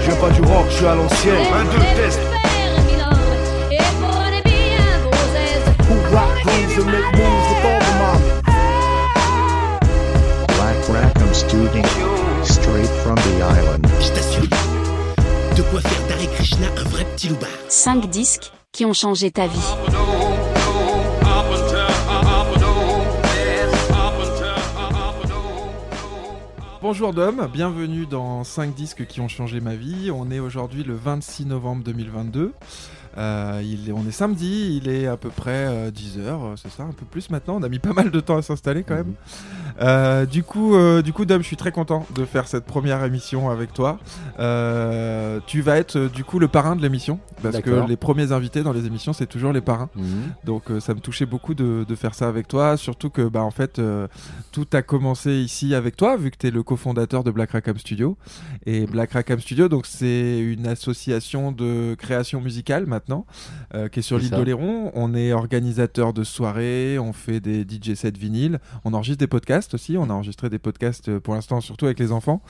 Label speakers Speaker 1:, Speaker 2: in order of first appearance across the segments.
Speaker 1: Je viens pas du rock, je suis à l'ancienne. Un, deux, test. Rock grooves and make moves with all the.
Speaker 2: Black Rackham Studio, straight from the island.
Speaker 3: Station. De quoi faire d'Hare Krishna un vrai petit loupard.
Speaker 4: 5 disques qui ont changé ta vie.
Speaker 5: Bonjour Dom, bienvenue dans 5 disques qui ont changé ma vie. On est aujourd'hui le 26 novembre 2022. Euh, il est- on est samedi, il est à peu près 10h, c'est ça, un peu plus maintenant. On a mis pas mal de temps à s'installer quand même. Euh, du, coup, euh, du coup, Dom, je suis très content de faire cette première émission avec toi. Euh, tu vas être euh, du coup le parrain de l'émission, parce que les premiers invités dans les émissions, c'est toujours les parrains.
Speaker 6: Mhm.
Speaker 5: Donc euh, ça me touchait beaucoup de, de faire ça avec toi, surtout que bah en fait euh, tout a commencé ici avec toi vu que tu es le cofondateur de Black Rackham Studio et Black Rackham Studio donc c'est une association de création musicale maintenant euh, qui est sur l'île d'Oléron, on est organisateur de soirées, on fait des DJ sets vinyles, on enregistre des podcasts aussi, on a enregistré des podcasts euh, pour l'instant surtout avec les enfants,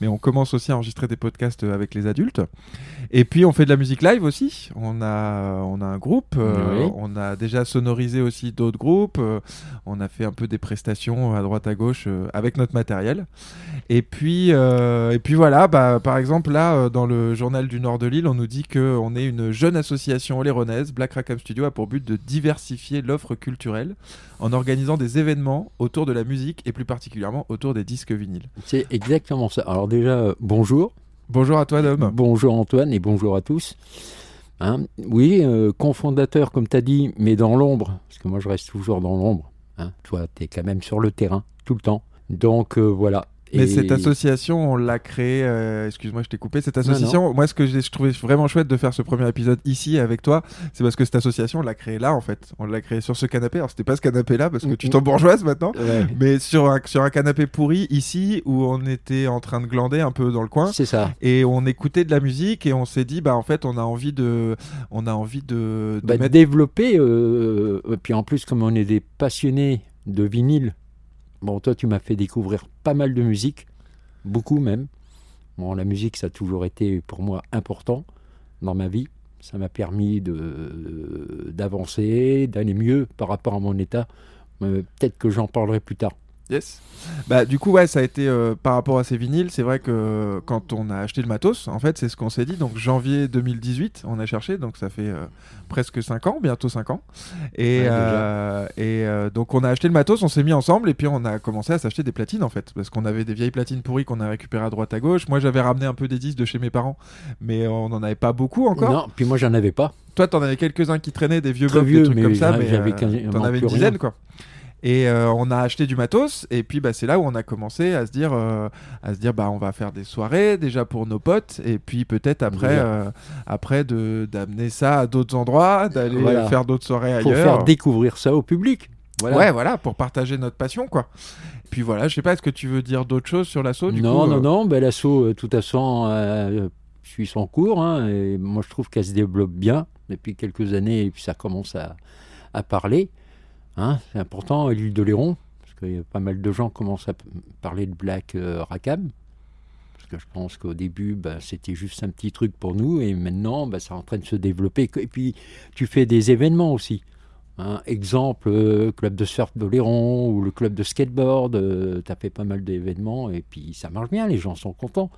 Speaker 5: mais on commence aussi à enregistrer des podcasts euh, avec les adultes. Et puis on fait de la musique live aussi. On a, on a un groupe. euh,
Speaker 6: Oui.
Speaker 5: On a déjà sonorisé aussi d'autres groupes. euh, on a fait un peu des prestations à droite à gauche avec notre matériel. Et puis, et puis voilà. Bah, par exemple là, dans le journal du Nord de l'île, on nous dit que on est une jeune association oléronaise. Black Rackham Studio a pour but de diversifier l'offre culturelle en organisant des événements autour de la musique et plus particulièrement autour des disques vinyles.
Speaker 6: C'est exactement ça. Alors déjà, euh, bonjour.
Speaker 5: Bonjour à toi, Dom.
Speaker 6: Bonjour Antoine et bonjour à tous. Hein, oui, euh, cofondateur comme tu as dit, mais dans l'ombre, parce que moi je reste toujours dans l'ombre. Hein. Toi, tu es quand même sur le terrain tout le temps. Donc euh, voilà.
Speaker 5: Mais
Speaker 6: Et-
Speaker 5: cette association, on l'a créée. euh, Excuse-moi, je t'ai coupé. Cette
Speaker 6: Non,
Speaker 5: association, moi, ce que j'ai je trouvais vraiment chouette de faire ce premier épisode ici avec toi, c'est parce que cette association, on l'a créée là, en fait. On l'a créée sur ce canapé. Alors, c'était pas ce canapé-là, parce que tu
Speaker 6: Mhm.
Speaker 5: t'embourgeoises maintenant.
Speaker 6: Ouais,
Speaker 5: Mais sur un, sur un canapé pourri ici, où on était en train de glander un peu dans le coin.
Speaker 6: c'est ça.
Speaker 5: Et on écoutait de la musique et on s'est dit, bah en fait, on a envie de, on a envie de, de
Speaker 6: Bah,
Speaker 5: mettre
Speaker 6: Développer, euh, et puis en plus, comme on est des passionnés de vinyle, bon, toi, tu m'as fait découvrir pas mal de musique, beaucoup même. Bon, la musique, ça a toujours été pour moi important dans ma vie. Ça m'a permis d'avancer, d'aller mieux par rapport à mon état. Peut-être que j'en parlerai plus tard.
Speaker 5: Yes. Bah du coup ouais ça a été euh, par rapport à ces vinyles c'est vrai que quand on a acheté le matos en fait c'est ce qu'on s'est dit donc janvier 2018 on a cherché donc ça fait euh, presque 5 ans bientôt 5 ans et,
Speaker 6: Ouais,
Speaker 5: euh, et euh, donc on a acheté le matos on s'est mis ensemble et puis on a commencé à s'acheter des platines en fait parce qu'on avait des vieilles platines pourries qu'on a récupérées à droite à gauche moi j'avais ramené un peu des disques de chez mes parents mais on n'en avait pas beaucoup encore
Speaker 6: Non, puis moi, j'en avais pas.
Speaker 5: toi, t'en avais quelques-uns qui traînaient, des vieux
Speaker 6: Très
Speaker 5: blocs,
Speaker 6: vieux,
Speaker 5: des trucs
Speaker 6: mais
Speaker 5: comme ça, mais
Speaker 6: j'avais
Speaker 5: t'en avais une dizaine,
Speaker 6: rien.
Speaker 5: quoi. Et euh, on a acheté du matos, et puis bah, c'est là où on a commencé à se dire, euh, à se dire, bah on va faire des soirées déjà pour nos potes, et puis peut-être après, euh, après de d'amener ça à d'autres endroits, d'aller
Speaker 6: Voilà.
Speaker 5: faire d'autres soirées
Speaker 6: Pour
Speaker 5: ailleurs.
Speaker 6: faire découvrir ça au public. Voilà.
Speaker 5: Ouais, voilà, pour partager notre passion, quoi. Puis voilà, je sais pas, est-ce que tu veux dire d'autres choses sur l'assaut du
Speaker 6: non,
Speaker 5: coup,
Speaker 6: non, non, ben, l'assaut, tout à euh, suit son cours. hein, et moi, je trouve qu'elle se développe bien depuis quelques années, et puis ça commence à, à parler. Hein, c'est important, l'île de Léron, parce qu'il y a pas mal de gens qui commencent à parler de Black euh, Rackham. Parce que je pense qu'au début, ben, c'était juste un petit truc pour nous, et maintenant, ben, c'est en train de se développer. Et puis, tu fais des événements aussi. hein. exemple, euh, club de surf d'Oléron ou le club de skateboard, tu as fait pas mal d'événements et puis ça marche bien, les gens sont contents,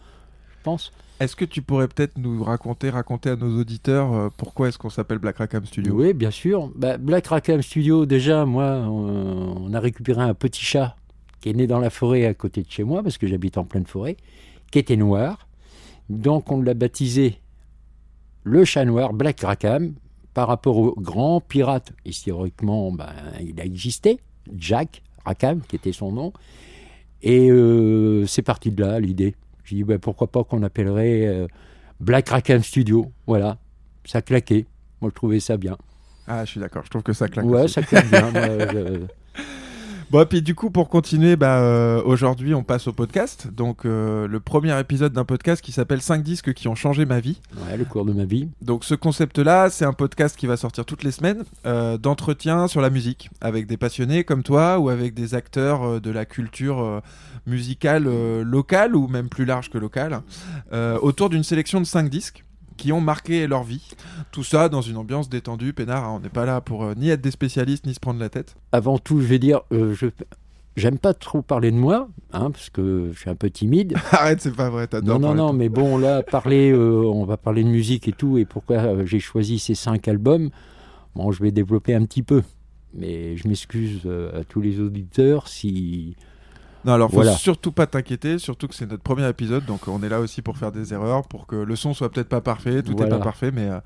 Speaker 6: pense.
Speaker 5: Est-ce que tu pourrais peut-être nous raconter, raconter à nos auditeurs euh, pourquoi est-ce qu'on s'appelle Black Rackham Studio?
Speaker 6: Oui, bien sûr. Bah, Black Rackham Studio, déjà, moi, on, on a récupéré un petit chat qui est né dans la forêt à côté de chez moi, parce que j'habite en pleine forêt, qui était noir. Donc, on l'a baptisé le chat noir, Black Rackham, par rapport au grand pirate. Historiquement, ben, il a existé, Jack Rackham, qui était son nom. Et euh, c'est parti de là, l'idée. J'ai dit, ben, pourquoi pas qu'on appellerait euh, Black Rackham Studio. Voilà, ça claquait. Moi, je trouvais ça bien.
Speaker 5: Ah, je suis d'accord, je trouve que ça claque.
Speaker 6: Ouais,
Speaker 5: aussi.
Speaker 6: ça claque bien. moi, je-
Speaker 5: Bon, et puis du coup, pour continuer, bah, euh, aujourd'hui, on passe au podcast. Donc, euh, le premier épisode d'un podcast qui s'appelle 5 disques qui ont changé ma vie.
Speaker 6: Ouais, le cours de ma vie.
Speaker 5: Donc, ce concept-là, c'est un podcast qui va sortir toutes les semaines euh, d'entretien sur la musique avec des passionnés comme toi ou avec des acteurs euh, de la culture musicale locale ou même plus large que locale autour d'une sélection de 5 disques qui ont marqué leur vie. Tout ça dans une ambiance détendue, peinard. hein. On n'est pas là pour euh, ni être des spécialistes ni se prendre la tête.
Speaker 6: Avant tout, je vais dire, euh, je j'aime pas trop parler de moi, hein, parce que je suis un peu timide.
Speaker 5: Arrête, c'est pas vrai. T'adores
Speaker 6: Non, non, non, mais bon, là, parler, euh, on va parler de musique et tout, et pourquoi j'ai choisi ces cinq albums, bon, je vais développer un petit peu. Mais je m'excuse à tous les auditeurs si.
Speaker 5: Non, alors faut
Speaker 6: Voilà.
Speaker 5: surtout pas t'inquiéter, surtout que c'est notre premier épisode, donc on est là aussi pour faire des erreurs, pour que le son soit peut-être pas parfait, tout est
Speaker 6: Voilà.
Speaker 5: pas parfait, mais, euh,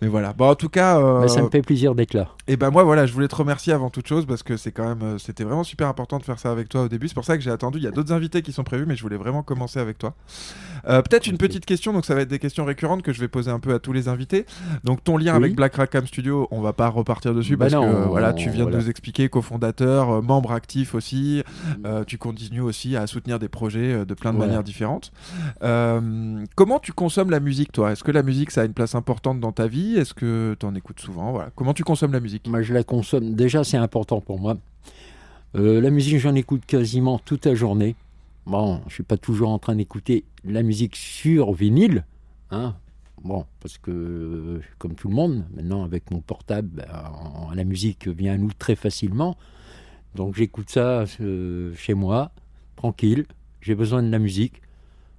Speaker 5: mais voilà. Bon, en tout cas, euh,
Speaker 6: Bah, ça me fait plaisir d'être là.
Speaker 5: et ben moi voilà, je voulais te remercier avant toute chose parce que c'est quand même, euh, c'était vraiment super important de faire ça avec toi au début. C'est pour ça que j'ai attendu. Il y a d'autres invités qui sont prévus, mais je voulais vraiment commencer avec toi. Euh, peut-être une petite question, donc ça va être des questions récurrentes que je vais poser un peu à tous les invités. Donc ton lien
Speaker 6: Oui.
Speaker 5: avec Black Rackham Studio, on va pas repartir dessus
Speaker 6: Bah
Speaker 5: parce
Speaker 6: non,
Speaker 5: que voilà, tu viens
Speaker 6: voilà.
Speaker 5: de nous expliquer cofondateur, membre actif aussi. Euh, tu continues aussi à soutenir des projets euh, de plein de manières différentes. Euh, comment tu consommes la musique, toi? Est-ce que la musique, ça a une place importante dans ta vie? Est-ce que tu en écoutes souvent? Voilà. Comment tu consommes la musique?
Speaker 6: Moi, je la consomme. Déjà, c'est important pour moi. Euh, la musique, j'en écoute quasiment toute la journée. Bon, je suis pas toujours en train d'écouter la musique sur vinyle, hein. Bon, parce que comme tout le monde, maintenant avec mon portable, ben, en- la musique vient à nous très facilement. Donc j'écoute ça euh, chez moi, tranquille. J'ai besoin de la musique,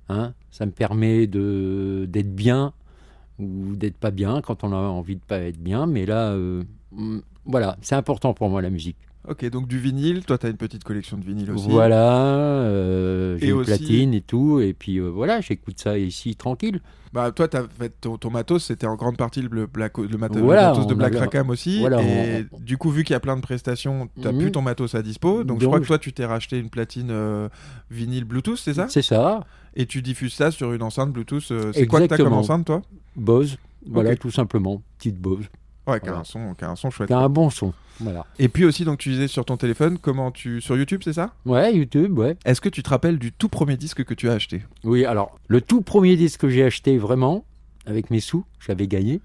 Speaker 6: hein. Ça me permet de d'être bien ou d'être pas bien quand on a envie de pas être bien. Mais là, euh, mm, voilà, c'est important pour moi la musique.
Speaker 5: Ok, donc du vinyle, toi tu as une petite collection de vinyle aussi.
Speaker 6: Voilà, euh, j'ai une
Speaker 5: aussi-
Speaker 6: platine et tout, et puis euh, voilà, j'écoute ça ici tranquille.
Speaker 5: Bah toi, t'as fait ton, ton matos, c'était en grande partie le, Black, le, mato- le
Speaker 6: Voilà,
Speaker 5: matos de Black Rackham aussi.
Speaker 6: voilà,
Speaker 5: et
Speaker 6: on-
Speaker 5: du coup, vu qu'il y a plein de prestations, t'as
Speaker 6: Mhm.
Speaker 5: plus ton matos à dispo. Donc, je crois que toi, tu t'es racheté une platine euh, vinyle Bluetooth, c'est ça?
Speaker 6: C'est ça,
Speaker 5: Et tu diffuses ça sur une enceinte Bluetooth. euh, c'est quoi que t'as comme
Speaker 6: Exactement.
Speaker 5: enceinte, toi?
Speaker 6: Bose, voilà tout simplement, petite Bose,
Speaker 5: Ouais, qui a un son, qui a un son chouette.
Speaker 6: qui a un bon son, voilà.
Speaker 5: Et puis aussi, donc tu disais sur ton téléphone, comment tu sur YouTube, c'est ça?
Speaker 6: Ouais, YouTube, ouais.
Speaker 5: Est-ce que tu te rappelles du tout premier disque que tu as acheté?
Speaker 6: Oui, alors, le tout premier disque que j'ai acheté vraiment, avec mes sous, j'avais gagné,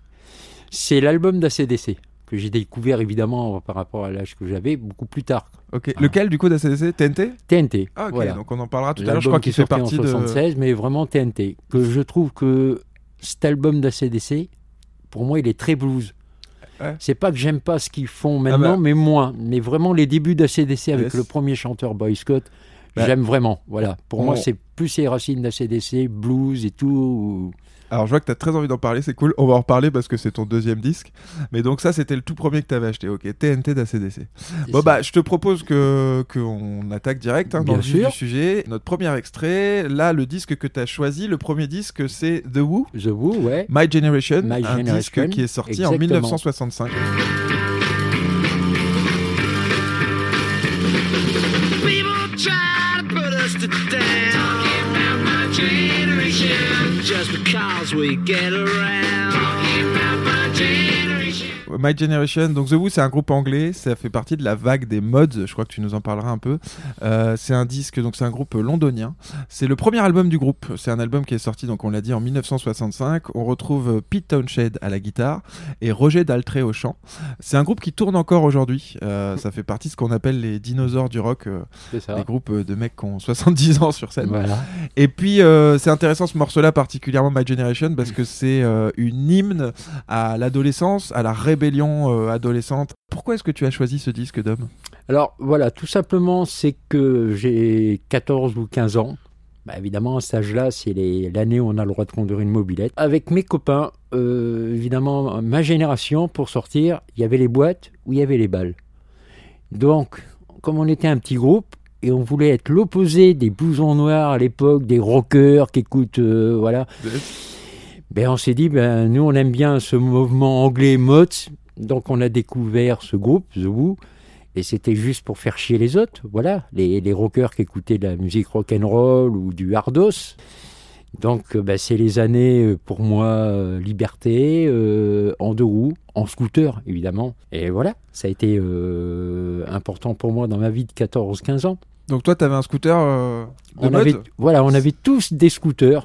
Speaker 6: c'est l'album d'ACDC, que j'ai découvert évidemment par rapport à l'âge que j'avais, beaucoup plus tard.
Speaker 5: Ok.
Speaker 6: Ah.
Speaker 5: Lequel du coup d'ACDC TNT
Speaker 6: TNT,
Speaker 5: Ah ok.
Speaker 6: voilà.
Speaker 5: Donc on en parlera tout à l'heure. Je crois
Speaker 6: qui
Speaker 5: qu'il fait partie
Speaker 6: en
Speaker 5: de.
Speaker 6: 76, mais vraiment TNT. Que je trouve que cet album d'ACDC, pour moi, il est très blues.
Speaker 5: Ouais.
Speaker 6: C'est pas que j'aime pas ce qu'ils font maintenant,
Speaker 5: bah.
Speaker 6: mais moins. Mais vraiment, les débuts d'ACDC avec
Speaker 5: Yes.
Speaker 6: le premier chanteur Boy Scott,
Speaker 5: Bah.
Speaker 6: j'aime vraiment. Voilà. Pour
Speaker 5: On-
Speaker 6: moi, c'est plus les racines d'ACDC, blues et tout.
Speaker 5: Alors je vois que tu as très envie d'en parler, c'est cool. On va en reparler parce que c'est ton deuxième disque. Mais donc ça c'était le tout premier que tu avais acheté. Ok, TNT d'ACDC. Bon
Speaker 6: ça.
Speaker 5: bah je te propose que qu'on attaque direct hein, dans le
Speaker 6: sûr.
Speaker 5: sujet. Notre premier extrait, là le disque que tu as choisi, le premier disque c'est The Who.
Speaker 6: The Who, ouais.
Speaker 5: My Generation,
Speaker 6: My
Speaker 5: un
Speaker 6: Generation,
Speaker 5: disque qui est sorti en
Speaker 6: exactement.
Speaker 5: 1965.
Speaker 3: Because we get around. My Generation,
Speaker 5: donc The Who c'est un groupe anglais, ça fait partie de la vague des mods, je crois que tu nous en parleras un peu. Euh, c'est un disque, donc c'est un groupe londonien. C'est le premier album du groupe, c'est un album qui est sorti, donc on l'a dit, en 1965. On retrouve euh, Pete Townshend à la guitare et Roger Daltrey au chant. C'est un groupe qui tourne encore aujourd'hui, Euh, ça fait partie de ce qu'on appelle les dinosaures du rock, euh, les groupes de mecs qui ont 70 ans sur scène.
Speaker 6: Voilà.
Speaker 5: Et puis c'est intéressant ce morceau-là, particulièrement My Generation, parce que c'est une hymne à l'adolescence, à la rébellion euh, adolescente. Pourquoi est-ce que tu as choisi ce disque d'homme
Speaker 6: Alors voilà, tout simplement, c'est que j'ai 14 ou 15 ans. Bah, évidemment, à cet âge-là, c'est l'année où on a le droit de conduire une mobilette. Avec mes copains, euh, évidemment, ma génération, pour sortir, il y avait les boîtes ou il y avait les balles. Donc, comme on était un petit groupe, et on voulait être l'opposé des blousons noirs à l'époque, des rockers qui écoutent, euh, voilà, ben, on s'est dit, ben, nous, on aime bien ce mouvement anglais mods, donc on a découvert ce groupe, The Who, et c'était juste pour faire chier les autres, voilà, les, les rockers qui écoutaient de la musique rock and roll ou du hardos. Donc, euh, bah, c'est les années euh, pour moi euh, liberté, euh, en deux roues, en scooter évidemment. Et voilà, ça a été euh, important pour moi dans ma vie de 14-15 ans.
Speaker 5: Donc toi, t'avais un scooter euh, de
Speaker 6: On
Speaker 5: mode
Speaker 6: avait, voilà, on avait tous des scooters.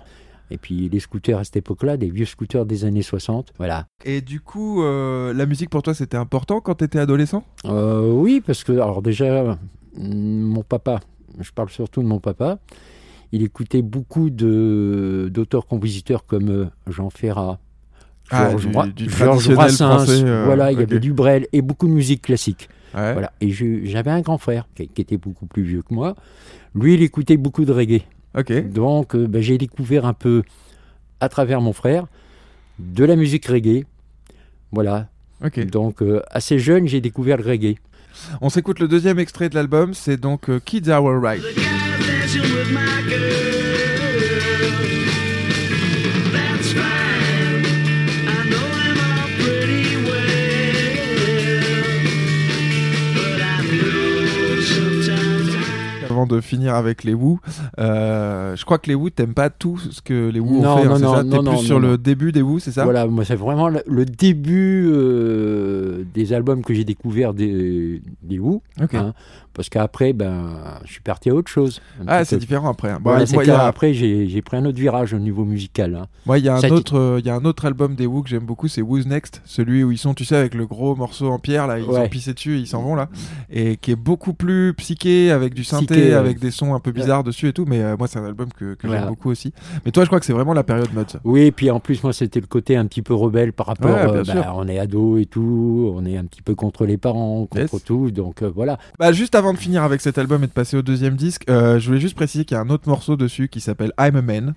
Speaker 6: Et puis les scooters à cette époque-là, des vieux scooters des années 60. Voilà.
Speaker 5: Et du coup, euh, la musique pour toi, c'était important quand t'étais adolescent?
Speaker 6: Euh, oui, parce que, alors déjà, mm, mon papa, je parle surtout de mon papa, il écoutait beaucoup d'auteurs-compositeurs comme euh, Jean Ferrat,
Speaker 5: Ah,
Speaker 6: Georges Georges
Speaker 5: traditionnel
Speaker 6: Brassens,
Speaker 5: français, euh,
Speaker 6: voilà, il y avait du Brel et beaucoup de musique classique.
Speaker 5: Ouais.
Speaker 6: Voilà. Et j'avais un grand frère qui, qui était beaucoup plus vieux que moi. Lui, il écoutait beaucoup de reggae. Donc, euh, ben, j'ai découvert un peu, à travers mon frère, de la musique reggae. Voilà. Donc, euh, assez jeune, j'ai découvert le reggae.
Speaker 5: On s'écoute le deuxième extrait de l'album, c'est donc euh, Kids Are Alright. Avant de finir avec les Wu, euh, je crois que les Wu t'aimes pas tout ce que les Wu ont fait, hein,
Speaker 6: non,
Speaker 5: c'est
Speaker 6: non,
Speaker 5: ça T'es
Speaker 6: non,
Speaker 5: plus sur le début des Wu, c'est ça
Speaker 6: Voilà, moi, c'est vraiment le, début euh, des albums que j'ai découvert des, des.
Speaker 5: Ok.
Speaker 6: hein, parce qu'après, ben, je suis parti à autre chose.
Speaker 5: Ah, c'est différent après. hein. Bon,
Speaker 6: Voilà,
Speaker 5: moi, a-
Speaker 6: Après, j'ai pris un autre virage au niveau musical.
Speaker 5: Moi, il y a un
Speaker 6: Ça
Speaker 5: autre, euh, il y a un autre album des Wu que j'aime beaucoup, c'est Who's Next, celui où ils sont, tu sais, avec le gros morceau en pierre là, ils
Speaker 6: Ouais.
Speaker 5: ont pissé dessus, ils s'en vont là, et qui est beaucoup plus psyché avec du synthé,
Speaker 6: Psyché,
Speaker 5: avec des sons un peu bizarres dessus et tout. Mais euh, moi, c'est un album que, j'aime beaucoup aussi. Mais toi, je crois que c'est vraiment la période mode.
Speaker 6: Oui, et puis en plus, moi, c'était le côté un petit peu rebelle par rapport.
Speaker 5: Ouais, bien
Speaker 6: euh,
Speaker 5: sûr.
Speaker 6: bah, on est ado et tout, on est un petit peu contre les parents, contre
Speaker 5: Yes.
Speaker 6: tout. Donc euh, voilà.
Speaker 5: Bah, juste avant de finir avec cet album et de passer au deuxième disque, je voulais juste préciser qu'il y a un autre morceau dessus qui s'appelle I'm a Man,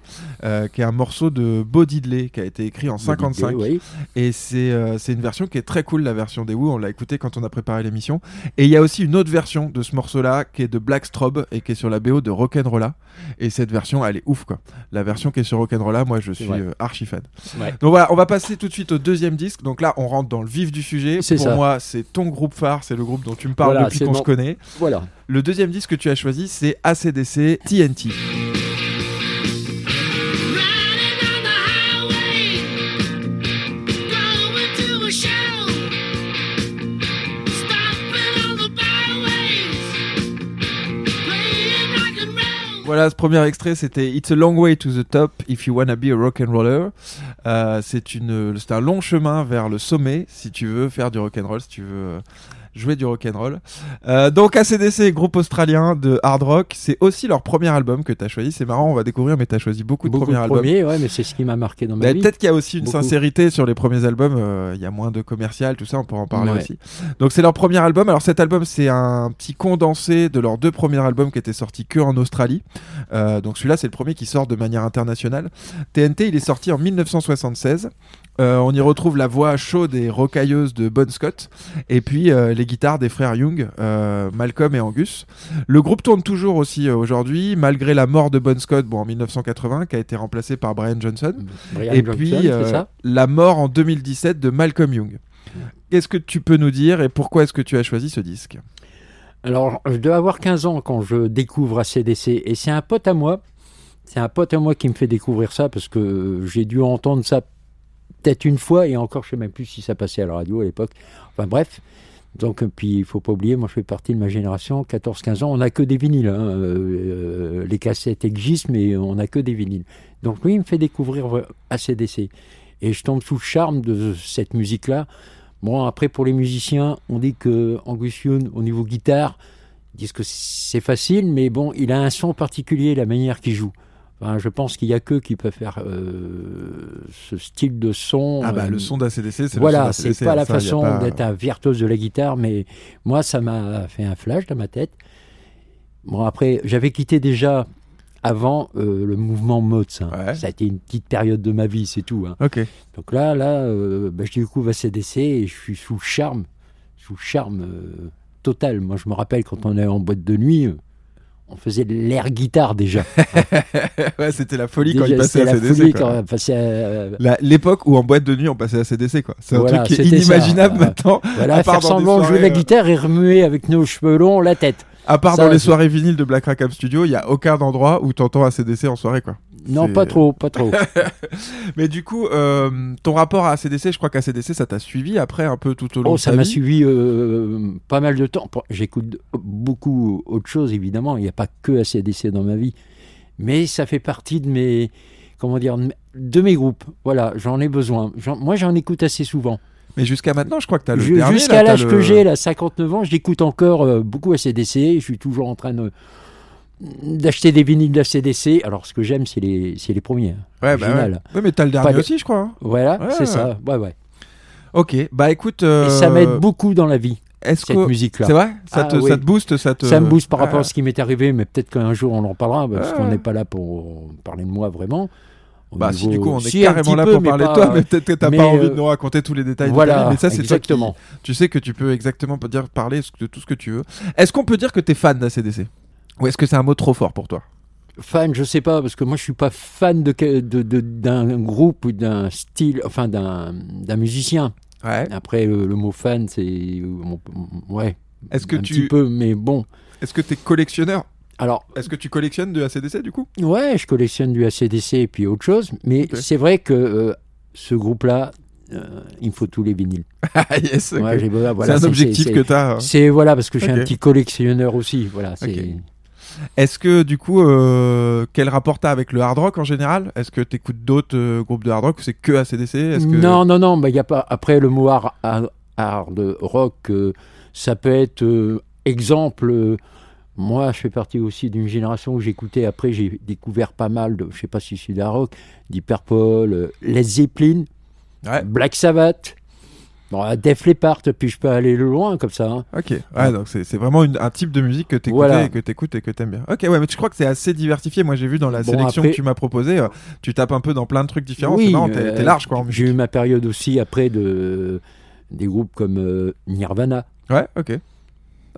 Speaker 5: qui est un morceau de Bo Diddley qui a été écrit en 55.
Speaker 6: Oui,
Speaker 5: Et c'est c'est une version qui est très cool, la version des Who. On l'a écouté quand on a préparé l'émission. Et il y a aussi une autre version de ce morceau-là qui est de Black Strobe et qui est sur la BO de Rock'n'Rolla. Et cette version, elle est ouf quoi. La version qui est sur Rock'n'Rolla, moi je suis euh, archi fan.
Speaker 6: Ouais.
Speaker 5: Donc voilà, on va passer tout de suite au deuxième disque. Donc là, on rentre dans le vif du sujet. Pour
Speaker 6: ça.
Speaker 5: moi, c'est ton groupe phare, c'est le groupe dont tu me parles
Speaker 6: Voilà,
Speaker 5: depuis qu'on
Speaker 6: mon-
Speaker 5: se connaît.
Speaker 6: voilà.
Speaker 5: Le deuxième disque que tu as choisi, c'est ACDC TNT. Voilà, ce premier extrait, c'était It's a long way to the top if you wanna be a rock and roller. Euh, c'est c'est un long chemin vers le sommet si tu veux faire du rock and roll, si tu veux euh, jouer du rock and roll. Euh, donc ACDC, groupe australien de hard rock, c'est aussi leur premier album que tu as choisi. C'est marrant, on va découvrir, mais tu as choisi beaucoup de
Speaker 6: Beaucoup
Speaker 5: premiers
Speaker 6: de
Speaker 5: albums.
Speaker 6: premiers, ouais, mais c'est ce qui m'a marqué dans ma
Speaker 5: Bah,
Speaker 6: vie.
Speaker 5: Peut-être qu'il y a aussi une
Speaker 6: Beaucoup.
Speaker 5: sincérité sur les premiers albums. euh, Il y a moins de commercial, tout ça, on pourra en parler
Speaker 6: Ouais.
Speaker 5: aussi. Donc c'est leur premier album. Alors cet album, c'est un petit condensé de leurs deux premiers albums qui étaient sortis que en Australie. Euh, donc celui-là, c'est le premier qui sort de manière internationale. TNT, il est sorti en 1976. Euh, on y retrouve la voix chaude et rocailleuse de Bon Scott, et puis euh, les guitares des frères Young, euh, Malcolm et Angus. Le groupe tourne toujours aussi aujourd'hui, malgré la mort de Bon Scott, bon en 1980, qui a été remplacé par Brian Johnson
Speaker 6: Brian
Speaker 5: et
Speaker 6: Johnson,
Speaker 5: puis la mort en 2017 de Malcolm Young. Qu'est-ce que tu peux nous dire et pourquoi est-ce que tu as choisi ce disque?
Speaker 6: Alors, je dois avoir 15 ans quand je découvre ACDC. Et c'est un pote à moi. C'est un pote à moi qui me fait découvrir ça parce que j'ai dû entendre ça peut-être une fois et encore, je sais même plus si ça passait à la radio à l'époque. Enfin bref. Donc, euh, puis il faut pas oublier, moi je fais partie de ma génération, 14-15 ans, on n'a que des vinyles. hein. Euh, euh, les cassettes existent, mais on n'a que des vinyles. Donc lui, il me fait découvrir ACDC. Et je tombe sous le charme de cette musique-là. Bon, après, pour les musiciens, on dit que Angus Young, au niveau guitare, ils disent que c'est facile, mais bon, il a un son particulier, la manière qu'il joue. Enfin, je pense qu'il y a qu'eux qui peuvent faire euh, ce style de son.
Speaker 5: Ah bah
Speaker 6: euh,
Speaker 5: le son d'ACDC, c'est
Speaker 6: voilà, c'est
Speaker 5: d'ACDC,
Speaker 6: pas
Speaker 5: hein,
Speaker 6: la
Speaker 5: ça,
Speaker 6: façon
Speaker 5: pas-
Speaker 6: d'être un virtuose de la guitare, mais moi, ça m'a fait un flash dans ma tête. Bon, après, j'avais quitté déjà avant euh, le mouvement Mods. hein.
Speaker 5: Ouais.
Speaker 6: Ça a été une petite période de ma vie, c'est tout. hein.
Speaker 5: Ok.
Speaker 6: Donc là, là, euh, bah, je découvre ACDC et je suis sous charme, sous charme euh, total. Moi, je me rappelle quand on est en boîte de nuit, euh, on faisait de l'air guitare déjà.
Speaker 5: ouais, c'était la folie quand il passait
Speaker 6: la
Speaker 5: ACDC.
Speaker 6: folie
Speaker 5: quoi.
Speaker 6: quand on passait à-
Speaker 5: La- L'époque où en boîte de nuit on passait ACDC quoi. C'est un
Speaker 6: Voilà,
Speaker 5: truc qui est
Speaker 6: ça.
Speaker 5: inimaginable
Speaker 6: Euh,
Speaker 5: maintenant.
Speaker 6: Voilà,
Speaker 5: À part
Speaker 6: faire semblant jouer la
Speaker 5: euh,
Speaker 6: guitare et remuer avec nos cheveux longs la tête.
Speaker 5: À part
Speaker 6: ça,
Speaker 5: dans les soirées vinyles de Black Rackham Studio, il y a aucun endroit où t'entends ACDC en soirée quoi.
Speaker 6: Non, pas trop, pas trop.
Speaker 5: Mais du coup, euh, ton rapport à ACDC, je crois qu'ACDC, ça t'a suivi après un peu tout au long
Speaker 6: Oh,
Speaker 5: de
Speaker 6: ça m'a suivi euh, pas mal de temps. J'écoute beaucoup autre chose, évidemment. Il n'y a pas que ACDC dans ma vie. Mais ça fait partie de mes, comment dire, de mes groupes. Voilà, j'en ai besoin. Moi, j'en écoute assez souvent.
Speaker 5: Mais jusqu'à maintenant, je crois que t'as le
Speaker 6: Ju-
Speaker 5: dernier.
Speaker 6: Jusqu'à l'âge
Speaker 5: le-
Speaker 6: que j'ai, là, 59 ans, j'écoute encore euh, beaucoup ACDC. Je suis toujours en train de d'acheter des vinyles d'ACDC. Alors, ce que j'aime, c'est les, c'est les premiers. hein.
Speaker 5: Ouais, bah ouais. Ouais, mais t'as le dernier aussi, je crois. hein.
Speaker 6: Voilà,
Speaker 5: Ouais,
Speaker 6: c'est ça. Ouais, ouais.
Speaker 5: Ok, bah écoute.
Speaker 6: Et
Speaker 5: euh,
Speaker 6: ça m'aide beaucoup dans la vie, cette
Speaker 5: que
Speaker 6: musique-là.
Speaker 5: c'est vrai? Ça,
Speaker 6: Ah,
Speaker 5: te,
Speaker 6: oui.
Speaker 5: ça te booste, ça te.
Speaker 6: Ça me booste par rapport à ce qui m'est arrivé, mais peut-être qu'un jour on en parlera, parce
Speaker 5: Ah.
Speaker 6: qu'on n'est pas là pour parler de moi vraiment. Au
Speaker 5: Bah si du coup on est
Speaker 6: Si,
Speaker 5: carrément là
Speaker 6: peu,
Speaker 5: pour parler de toi, mais peut-être que t'as pas envie
Speaker 6: euh,
Speaker 5: de nous raconter tous les détails. de ta
Speaker 6: Voilà,
Speaker 5: vie, mais ça c'est toi qui-
Speaker 6: exactement.
Speaker 5: Tu sais que tu peux exactement dire parler de tout ce que tu veux. Est-ce qu'on peut dire que t'es fan d'ACDC Ou est-ce que c'est un mot trop fort pour toi
Speaker 6: Fan, je sais pas, parce que moi je suis pas fan de de- de- d'un groupe ou d'un style, enfin d'un d'un musicien.
Speaker 5: Ouais.
Speaker 6: Après, le, le mot fan, c'est. Ouais.
Speaker 5: Est-ce que
Speaker 6: un
Speaker 5: tu-
Speaker 6: petit peu, mais bon.
Speaker 5: Est-ce que t'es collectionneur
Speaker 6: Alors,
Speaker 5: Est-ce que tu collectionnes de ACDC du coup?
Speaker 6: Ouais, je collectionne du ACDC et puis autre chose, mais c'est vrai que euh, ce groupe-là, euh, il me faut tous les vinyles.
Speaker 5: Yes.
Speaker 6: Ouais, voilà,
Speaker 5: c'est un objectif
Speaker 6: c'est-
Speaker 5: que t'as. hein.
Speaker 6: C'est voilà parce que je suis un petit collectionneur aussi. Voilà, c'est.
Speaker 5: Est-ce que du coup, euh, quel rapport t'as avec le hard rock en général? Est-ce que t'écoutes d'autres euh, groupes de hard rock ou c'est que ACDC Est-ce que...
Speaker 6: non non non, mais il y a pas après le mot hard, hard- hard rock, euh, ça peut être exemple. moi, je fais partie aussi d'une génération où j'écoutais. Après, j'ai découvert pas mal de, je sais pas si c'est de la rock, Deep Purple, Led Zeppelin,
Speaker 5: Ouais.
Speaker 6: Black Sabbath, bon, Def Leppard. Puis je peux aller loin comme ça. hein.
Speaker 5: Ok. Donc c'est vraiment une- un type de musique que t'écoutes
Speaker 6: Voilà.
Speaker 5: et que t'écoutes et que t'aimes bien. Ok, ouais, mais je crois que c'est assez diversifié. Moi, j'ai vu dans la
Speaker 6: Bon,
Speaker 5: sélection
Speaker 6: après-
Speaker 5: que tu m'as proposé, euh, tu tapes un peu dans plein de trucs différents.
Speaker 6: Oui,
Speaker 5: c'est marrant, t'es
Speaker 6: euh,
Speaker 5: large quoi.
Speaker 6: J'ai eu ma période aussi après de des groupes comme euh, Nirvana.
Speaker 5: Ouais, ok.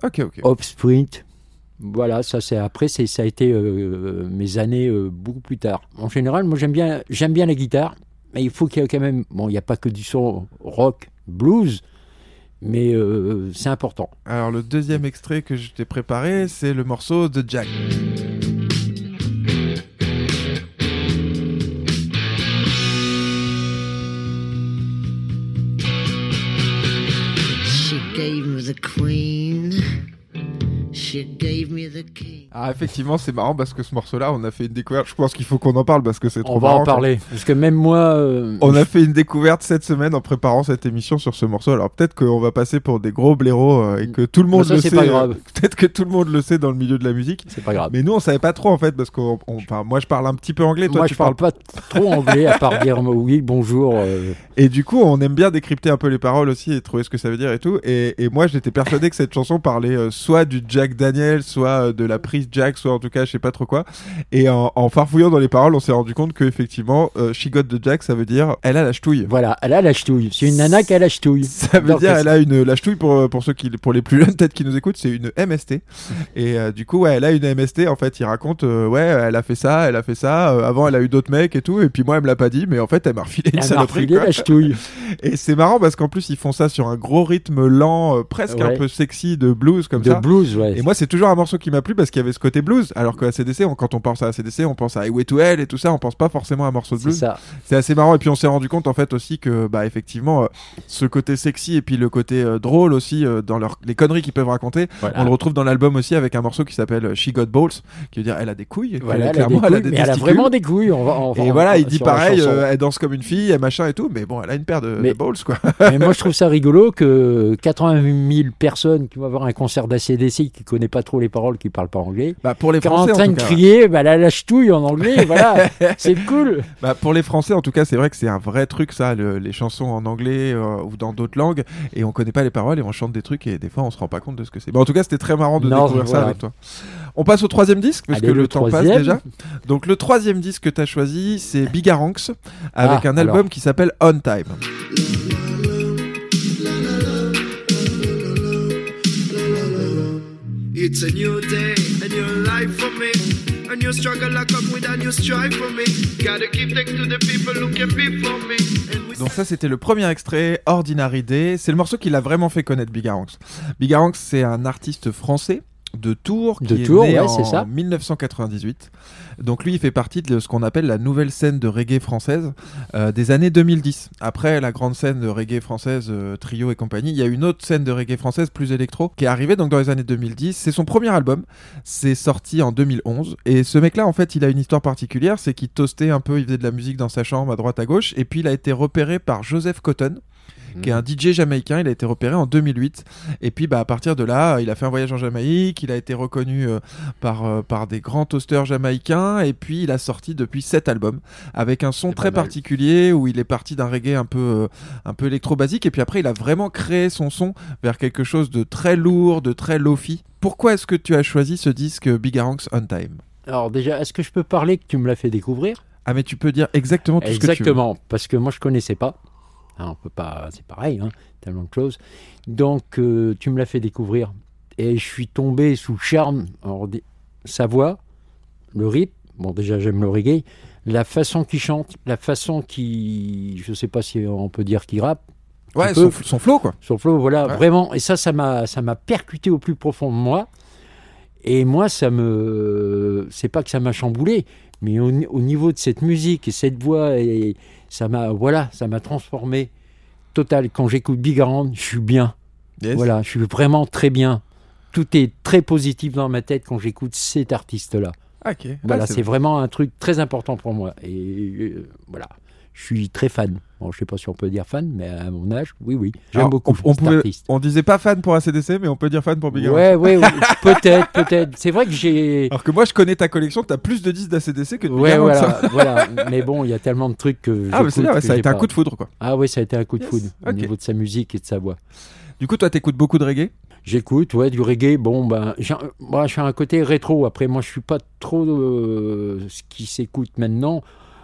Speaker 5: Ok, ok.
Speaker 6: Offspring. Voilà, ça c'est après, c'est ça a été euh, mes années beaucoup plus tard. En général, moi j'aime bien, j'aime bien la guitare, mais il faut qu'il y ait quand même, bon, il n'y a pas que du son rock, blues, mais euh, c'est important.
Speaker 5: Alors, le deuxième extrait que je t'ai préparé, c'est le morceau de Jack.
Speaker 7: She gave me the queen. She gave me the king.
Speaker 5: Ah, effectivement, c'est marrant parce que ce morceau-là, on a fait une découverte. Je pense qu'il faut qu'on en parle parce que c'est trop
Speaker 6: On va
Speaker 5: marrant,
Speaker 6: en
Speaker 5: quoi.
Speaker 6: parler, parce que même moi, euh,
Speaker 5: On a fait une découverte cette semaine en préparant cette émission sur ce morceau. Alors peut-être qu'on va passer pour des gros blaireaux euh, et que tout le monde
Speaker 6: ça,
Speaker 5: le sait. euh, peut-être que tout le monde le sait dans le milieu de la musique.
Speaker 6: c'est pas grave.
Speaker 5: Mais nous, on savait pas trop en fait parce que enfin, moi, je parle un petit peu anglais. Toi,
Speaker 6: moi,
Speaker 5: tu
Speaker 6: je parle pas trop anglais à part dire oui, bonjour. euh,
Speaker 5: Et du coup, on aime bien décrypter un peu les paroles aussi et trouver ce que ça veut dire et tout. Et, et moi, j'étais persuadé que cette chanson parlait soit du Jack Daniel, soit de la prise Jack, soit en tout cas, je sais pas trop quoi. Et en, en farfouillant dans les paroles, on s'est rendu compte que effectivement, euh, She Got the Jack, ça veut dire elle a la ch'touille.
Speaker 6: voilà, elle a la ch'touille. C'est une nana qui a la ch'touille.
Speaker 5: Ça veut dire elle a une la ch'touille pour pour ceux qui pour les plus jeunes peut-être qui nous écoutent, c'est une MST. Et euh, du coup, ouais, elle a une MST. En fait, il raconte, euh, ouais, elle a fait ça, elle a fait ça. euh, avant, elle a eu d'autres mecs et tout. Et puis moi, elle me l'a pas dit, mais en fait, elle m'a refilé une
Speaker 6: Elle m'a
Speaker 5: saloperie.
Speaker 6: refilé la ch'touille.
Speaker 5: Et c'est marrant parce qu'en plus, ils font ça sur un gros rythme lent, presque un peu sexy de blues comme
Speaker 6: de
Speaker 5: ça.
Speaker 6: blues, ouais.
Speaker 5: Et moi, c'est toujours un morceau qui m'a plu parce qu'il y avait ce côté blues. Alors que ACDC, on- quand on pense à ACDC, on pense à Highway to Hell et tout ça. On pense pas forcément à un morceau de blues. C'est assez marrant. Et puis, on s'est rendu compte en fait aussi que, bah, effectivement, euh, ce côté sexy et puis le côté euh, drôle aussi euh, dans leur, les conneries qu'ils peuvent raconter,
Speaker 6: Voilà.
Speaker 5: on le retrouve dans l'album aussi avec un morceau qui s'appelle She Got Balls, qui veut dire elle a des couilles.
Speaker 6: Voilà, elle a
Speaker 5: clairement,
Speaker 6: des
Speaker 5: elle a
Speaker 6: couilles,
Speaker 5: des
Speaker 6: mais elle a
Speaker 5: testicules.
Speaker 6: vraiment des couilles. On va, on va-
Speaker 5: Et voilà, il dit pareil, elle danse comme une fille, elle machin et tout, mais bon, elle a une paire de,
Speaker 6: Mais-
Speaker 5: de balls quoi.
Speaker 6: Mais moi, je trouve ça rigolo que 80 000 personnes qui vont avoir un concert d'ACDC qui connaît pas trop les paroles, qui parlent pas anglais,
Speaker 5: Bah, pour les
Speaker 6: qui est en
Speaker 5: Français, en
Speaker 6: train
Speaker 5: tout
Speaker 6: de
Speaker 5: cas.
Speaker 6: crier, bah, la lâche touille en anglais, voilà, c'est cool.
Speaker 5: Bah, pour les Français, en tout cas, c'est vrai que c'est un vrai truc, ça, le- les chansons en anglais euh, ou dans d'autres langues, et on connaît pas les paroles et on chante des trucs et des fois on se rend pas compte de ce que c'est. Mais en tout cas, c'était très marrant de
Speaker 6: Non,
Speaker 5: découvrir ça avec toi. On passe au troisième disque parce
Speaker 6: Allez,
Speaker 5: que le,
Speaker 6: le
Speaker 5: temps passe déjà. Donc le troisième disque que tu as choisi, c'est Bigaranx avec
Speaker 6: Ah,
Speaker 5: un album
Speaker 6: alors.
Speaker 5: qui s'appelle On Time.
Speaker 3: It's a new day, a new life for me. A new struggle I come with a new strive for me. Gotta give thanks to the people who can be for me.
Speaker 5: Donc ça c'était le premier extrait, Ordinary Day. C'est le morceau qui l'a vraiment fait connaître Bigaranx. Bigaranx c'est un artiste français. De Tours, qui
Speaker 6: De
Speaker 5: est
Speaker 6: Tours,
Speaker 5: né
Speaker 6: ouais,
Speaker 5: en
Speaker 6: ça.
Speaker 5: 1998. Donc lui, il fait partie de ce qu'on appelle la nouvelle scène de reggae française euh, des années 2010. Après la grande scène de reggae française, euh, trio et compagnie, il y a une autre scène de reggae française plus électro qui est arrivée donc dans les années 2010. C'est son premier album, c'est sorti en 2011. Et ce mec-là, en fait, il a une histoire particulière, c'est qu'il toastait un peu, il faisait de la musique dans sa chambre à droite à gauche, et puis il a été repéré par Joseph Cotton qui est un DJ jamaïcain. Il a été repéré en 2008. Et puis, bah, à partir de là, il a fait un voyage en Jamaïque. Il a été reconnu euh, par, euh, par des grands toasters jamaïcains. Et puis, il a sorti depuis sept albums avec un son très
Speaker 6: mal.
Speaker 5: particulier où il est parti d'un reggae un peu, euh, un peu électro-basique. Et puis après, il a vraiment créé son son vers quelque chose de très lourd, de très lofi. Pourquoi est-ce que tu as choisi ce disque Bigaranx On Time?
Speaker 6: Alors déjà, est-ce que je peux parler que tu me l'as fait découvrir?
Speaker 5: Ah, mais tu peux dire exactement tout ce que tu veux.
Speaker 6: Exactement, parce que moi je connaissais pas. Hein, on peut pas, c'est pareil, hein, tellement de choses. Donc euh, tu me l'as fait découvrir et je suis tombé sous le charme. Alors, sa voix, le rythme. Bon, déjà j'aime le reggae. La façon qu'il chante, la façon qu'il, je sais pas si on peut dire qu'il rappe.
Speaker 5: Ouais, son, son flow, quoi.
Speaker 6: Le flow, voilà,
Speaker 5: Ouais.
Speaker 6: vraiment. Et ça, ça m'a, ça m'a percuté au plus profond de moi. Et moi, ça me, c'est pas que ça m'a chamboulé, mais au, ni- au niveau de cette musique et cette voix, et ça m'a, voilà, ça m'a transformé total. Quand j'écoute Big Around, je suis bien.
Speaker 5: Yes.
Speaker 6: Voilà, je suis vraiment très bien. Tout est très positif dans ma tête quand j'écoute cet artiste-là.
Speaker 5: Ah.
Speaker 6: Voilà,
Speaker 5: Ah,
Speaker 6: c'est vraiment un truc très important pour moi. Et euh, voilà, je suis très fan. Bon, je sais pas si on peut dire fan, mais à mon âge, oui, oui. J'aime
Speaker 5: Alors,
Speaker 6: beaucoup
Speaker 5: on, on pouvait- on disait pas fan pour ACDC, mais on peut dire fan pour Big.
Speaker 6: Ouais, ouais, ouais, peut-être, peut-être. C'est vrai que j'ai.
Speaker 5: Alors que moi, je connais ta collection, t'as plus de disques d'ACDC que de Big
Speaker 6: Ouais, voilà,
Speaker 5: ça.
Speaker 6: voilà. Mais bon, il y a tellement de trucs que.
Speaker 5: Ah, mais c'est ouais,
Speaker 6: que
Speaker 5: ça a été un coup de foudre, quoi.
Speaker 6: Ah, oui, ça a été un coup de
Speaker 5: Yes,
Speaker 6: foudre au niveau de sa musique et de sa voix.
Speaker 5: Du coup, toi, t'écoutes beaucoup de reggae?
Speaker 6: J'écoute, ouais, du reggae. Bon, ben, moi, je suis un côté rétro. Après, moi, je suis pas trop euh, ce qui s'écoute maintenant.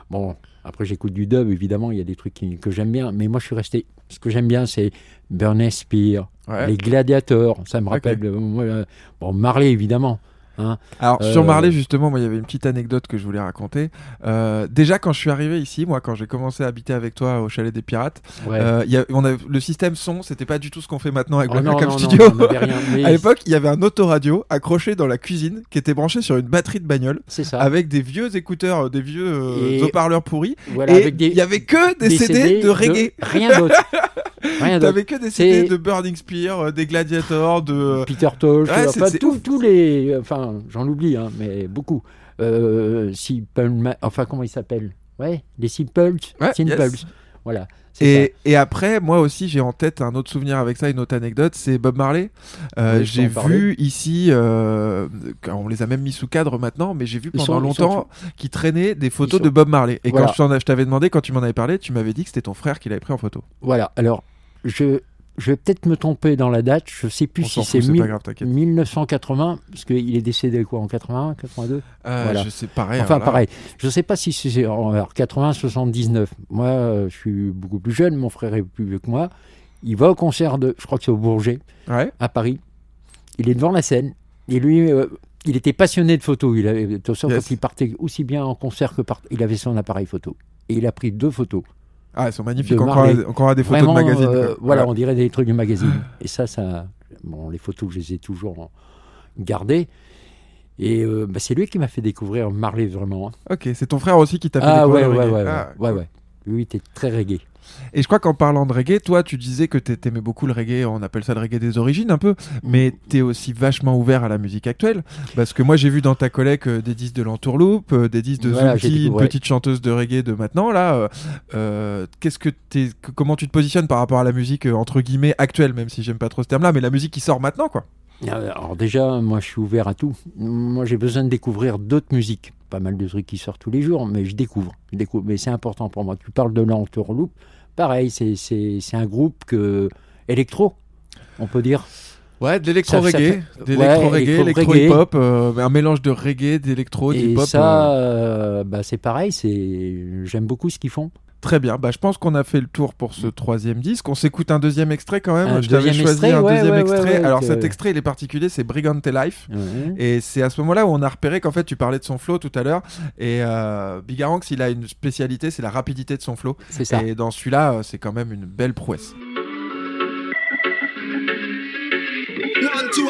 Speaker 6: Bon, après, j'écoute du dub, évidemment. Il y a des trucs qui- que j'aime bien. Mais moi, je suis resté. Ce que j'aime bien, c'est Burn Spear,
Speaker 5: Ouais.
Speaker 6: les Gladiators. Ça me rappelle. euh, euh, bon, Marley, évidemment. Hein.
Speaker 5: Alors,
Speaker 6: Euh,
Speaker 5: sur Marley, justement, moi, il y avait une petite anecdote que je voulais raconter. Euh, déjà, quand je suis arrivé ici, moi, quand j'ai commencé à habiter avec toi au chalet des Pirates,
Speaker 6: Ouais.
Speaker 5: euh, y a- on a, le système son, c'était pas du tout ce qu'on fait maintenant avec
Speaker 6: Oh, non,
Speaker 5: Cam
Speaker 6: non,
Speaker 5: Studio.
Speaker 6: rien, mais
Speaker 5: à l'époque, il y avait un autoradio accroché dans la cuisine qui était branché sur une batterie de bagnole
Speaker 6: ça.
Speaker 5: avec des vieux écouteurs, euh, des vieux euh,
Speaker 6: Et-
Speaker 5: haut-parleurs pourris.
Speaker 6: Voilà,
Speaker 5: et
Speaker 6: avec des,
Speaker 5: il y avait que des, CD, de reggae.
Speaker 6: rien d'autre. rien d'autre.
Speaker 5: T'avais que des CD de Burning Spear, euh, des Gladiators, de.
Speaker 6: Peter Tosh,
Speaker 5: Ouais,
Speaker 6: enfin tous les, enfin j'en oublie, hein, mais beaucoup. Euh, Simple, enfin comment il s'appelle? Ouais, les Simples,
Speaker 5: Ouais,
Speaker 6: Simples.
Speaker 5: yes.
Speaker 6: Voilà.
Speaker 5: Et, et après, moi aussi, j'ai en tête un autre souvenir avec ça, une autre anecdote, c'est Bob Marley. Euh,
Speaker 6: Oui,
Speaker 5: j'ai vu ici, euh, on les a même mis sous cadre maintenant, mais j'ai vu pendant
Speaker 6: sont-
Speaker 5: longtemps qu'ils traînaient des photos de Bob Marley. Et
Speaker 6: Voilà.
Speaker 5: quand je t'avais demandé, quand tu m'en avais parlé, tu m'avais dit que c'était ton frère qui l'avait pris en photo.
Speaker 6: Voilà. Alors je, je vais peut-être me tromper dans la date. Je sais plus
Speaker 5: On
Speaker 6: si c'est
Speaker 5: fout, c'est
Speaker 6: mille-
Speaker 5: pas grave, t'inquiète.
Speaker 6: 1980, parce qu'il est décédé quoi en 81, 82.
Speaker 5: Euh,
Speaker 6: Voilà.
Speaker 5: Je sais, pareil.
Speaker 6: Enfin,
Speaker 5: là,
Speaker 6: pareil. Je ne sais pas si c'est en alors, 80, 79. Moi, euh, je suis beaucoup plus jeune. Mon frère est plus vieux que moi. Il va au concert de, je crois que c'est au Bourget,
Speaker 5: Ouais.
Speaker 6: à Paris. Il est devant la scène. Et lui, euh, il était passionné de photos. Il avait, de toute façon,
Speaker 5: Yes.
Speaker 6: quand il partait aussi bien en concert que par, il avait son appareil photo. Et il a pris deux photos.
Speaker 5: Ah, elles sont magnifiques. Encore, encore des photos
Speaker 6: Vraiment,
Speaker 5: de magazine.
Speaker 6: euh, voilà, on dirait des trucs de magazine. Et ça, ça, bon, les photos, je les ai toujours gardées. Et euh, bah, c'est lui qui m'a fait découvrir Marley vraiment.
Speaker 5: Ok, c'est ton frère aussi qui t'a fait
Speaker 6: Ah ouais,
Speaker 5: découvrir
Speaker 6: ouais, ouais, ouais,
Speaker 5: Ah,
Speaker 6: ouais,
Speaker 5: cool.
Speaker 6: ouais. Lui, était très reggae.
Speaker 5: Et je crois qu'en parlant de reggae, toi, tu disais que t'a- t'aimais beaucoup le reggae, on appelle ça le reggae des origines un peu, mais t'es aussi vachement ouvert à la musique actuelle. Parce que moi, j'ai vu dans ta collègue euh, des disques de l'entourloupe, euh, des disques de
Speaker 6: Voilà,
Speaker 5: Zouki, une petite chanteuse de reggae de maintenant. Là, euh, qu'est-ce que t'es, comment tu te positionnes par rapport à la musique entre guillemets actuelle, même si j'aime pas trop ce terme-là, mais la musique qui sort maintenant, quoi?
Speaker 6: Alors déjà, moi, je suis ouvert à tout. Moi, j'ai besoin de découvrir d'autres musiques. Pas mal de trucs qui sortent tous les jours, mais je découvre. Je découvre. Mais c'est important pour moi. Tu parles de l'entourloupe. Pareil, c'est- un groupe que électro, on peut dire.
Speaker 5: Ouais, de l'électro-reggae, d'électro-reggae, électro-hip-hop, euh, un mélange de reggae, d'électro,
Speaker 6: Et
Speaker 5: d'hip-hop.
Speaker 6: ça,
Speaker 5: euh,
Speaker 6: euh, bah, c'est pareil. C'est j'aime beaucoup ce qu'ils font.
Speaker 5: Très bien, bah, je pense qu'on a fait le tour pour ce troisième disque. On s'écoute un deuxième extrait quand même. Je t'avais choisi un deuxième extrait. Alors cet extrait, il est particulier, c'est Brigante Life. Et c'est à ce moment-là où on a repéré qu'en fait, tu parlais de son flow tout à l'heure. Et euh, Bigaranx, il a une spécialité, c'est la rapidité de son flow.
Speaker 6: Ça.
Speaker 5: Et dans celui-là, euh, c'est quand même une belle prouesse.
Speaker 3: One, two,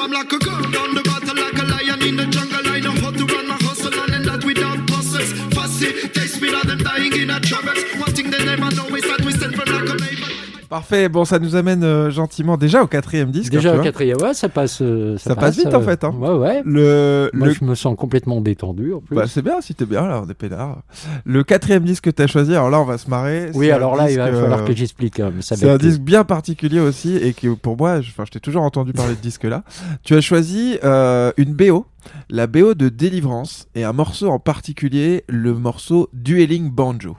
Speaker 5: Parfait, bon, ça nous amène euh, gentiment déjà au quatrième disque. hein,
Speaker 6: Déjà
Speaker 5: tu
Speaker 6: au quatrième, ouais, ça passe. euh,
Speaker 5: Ça passe vite, en fait, hein.
Speaker 6: Ouais, ouais.
Speaker 5: Le,
Speaker 6: Moi,
Speaker 5: le-
Speaker 6: je me sens complètement détendu en plus.
Speaker 5: Bah, c'est bien si t'es bien là, on est peinard. Le quatrième disque que t'as choisi, alors là on va se marrer.
Speaker 6: oui, alors là, il va falloir
Speaker 5: euh,
Speaker 6: que j'explique. hein, ça
Speaker 5: C'est un disque bien particulier aussi et qui pour moi, je, je t'ai toujours entendu parler de disque là. Tu as choisi euh, une BO, la BO de Délivrance et un morceau en particulier, le morceau Dueling Banjo.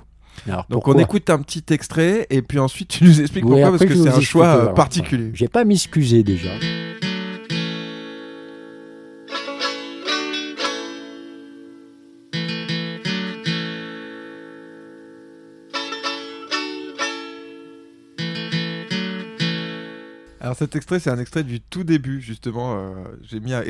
Speaker 6: Alors,
Speaker 5: Donc on écoute un petit extrait et puis ensuite tu nous expliques
Speaker 6: Oui,
Speaker 5: pourquoi parce que c'est un choix particulier.
Speaker 6: J'ai pas m'excuser déjà.
Speaker 5: Alors cet extrait, c'est un extrait du tout début, justement. euh, J'ai mis un-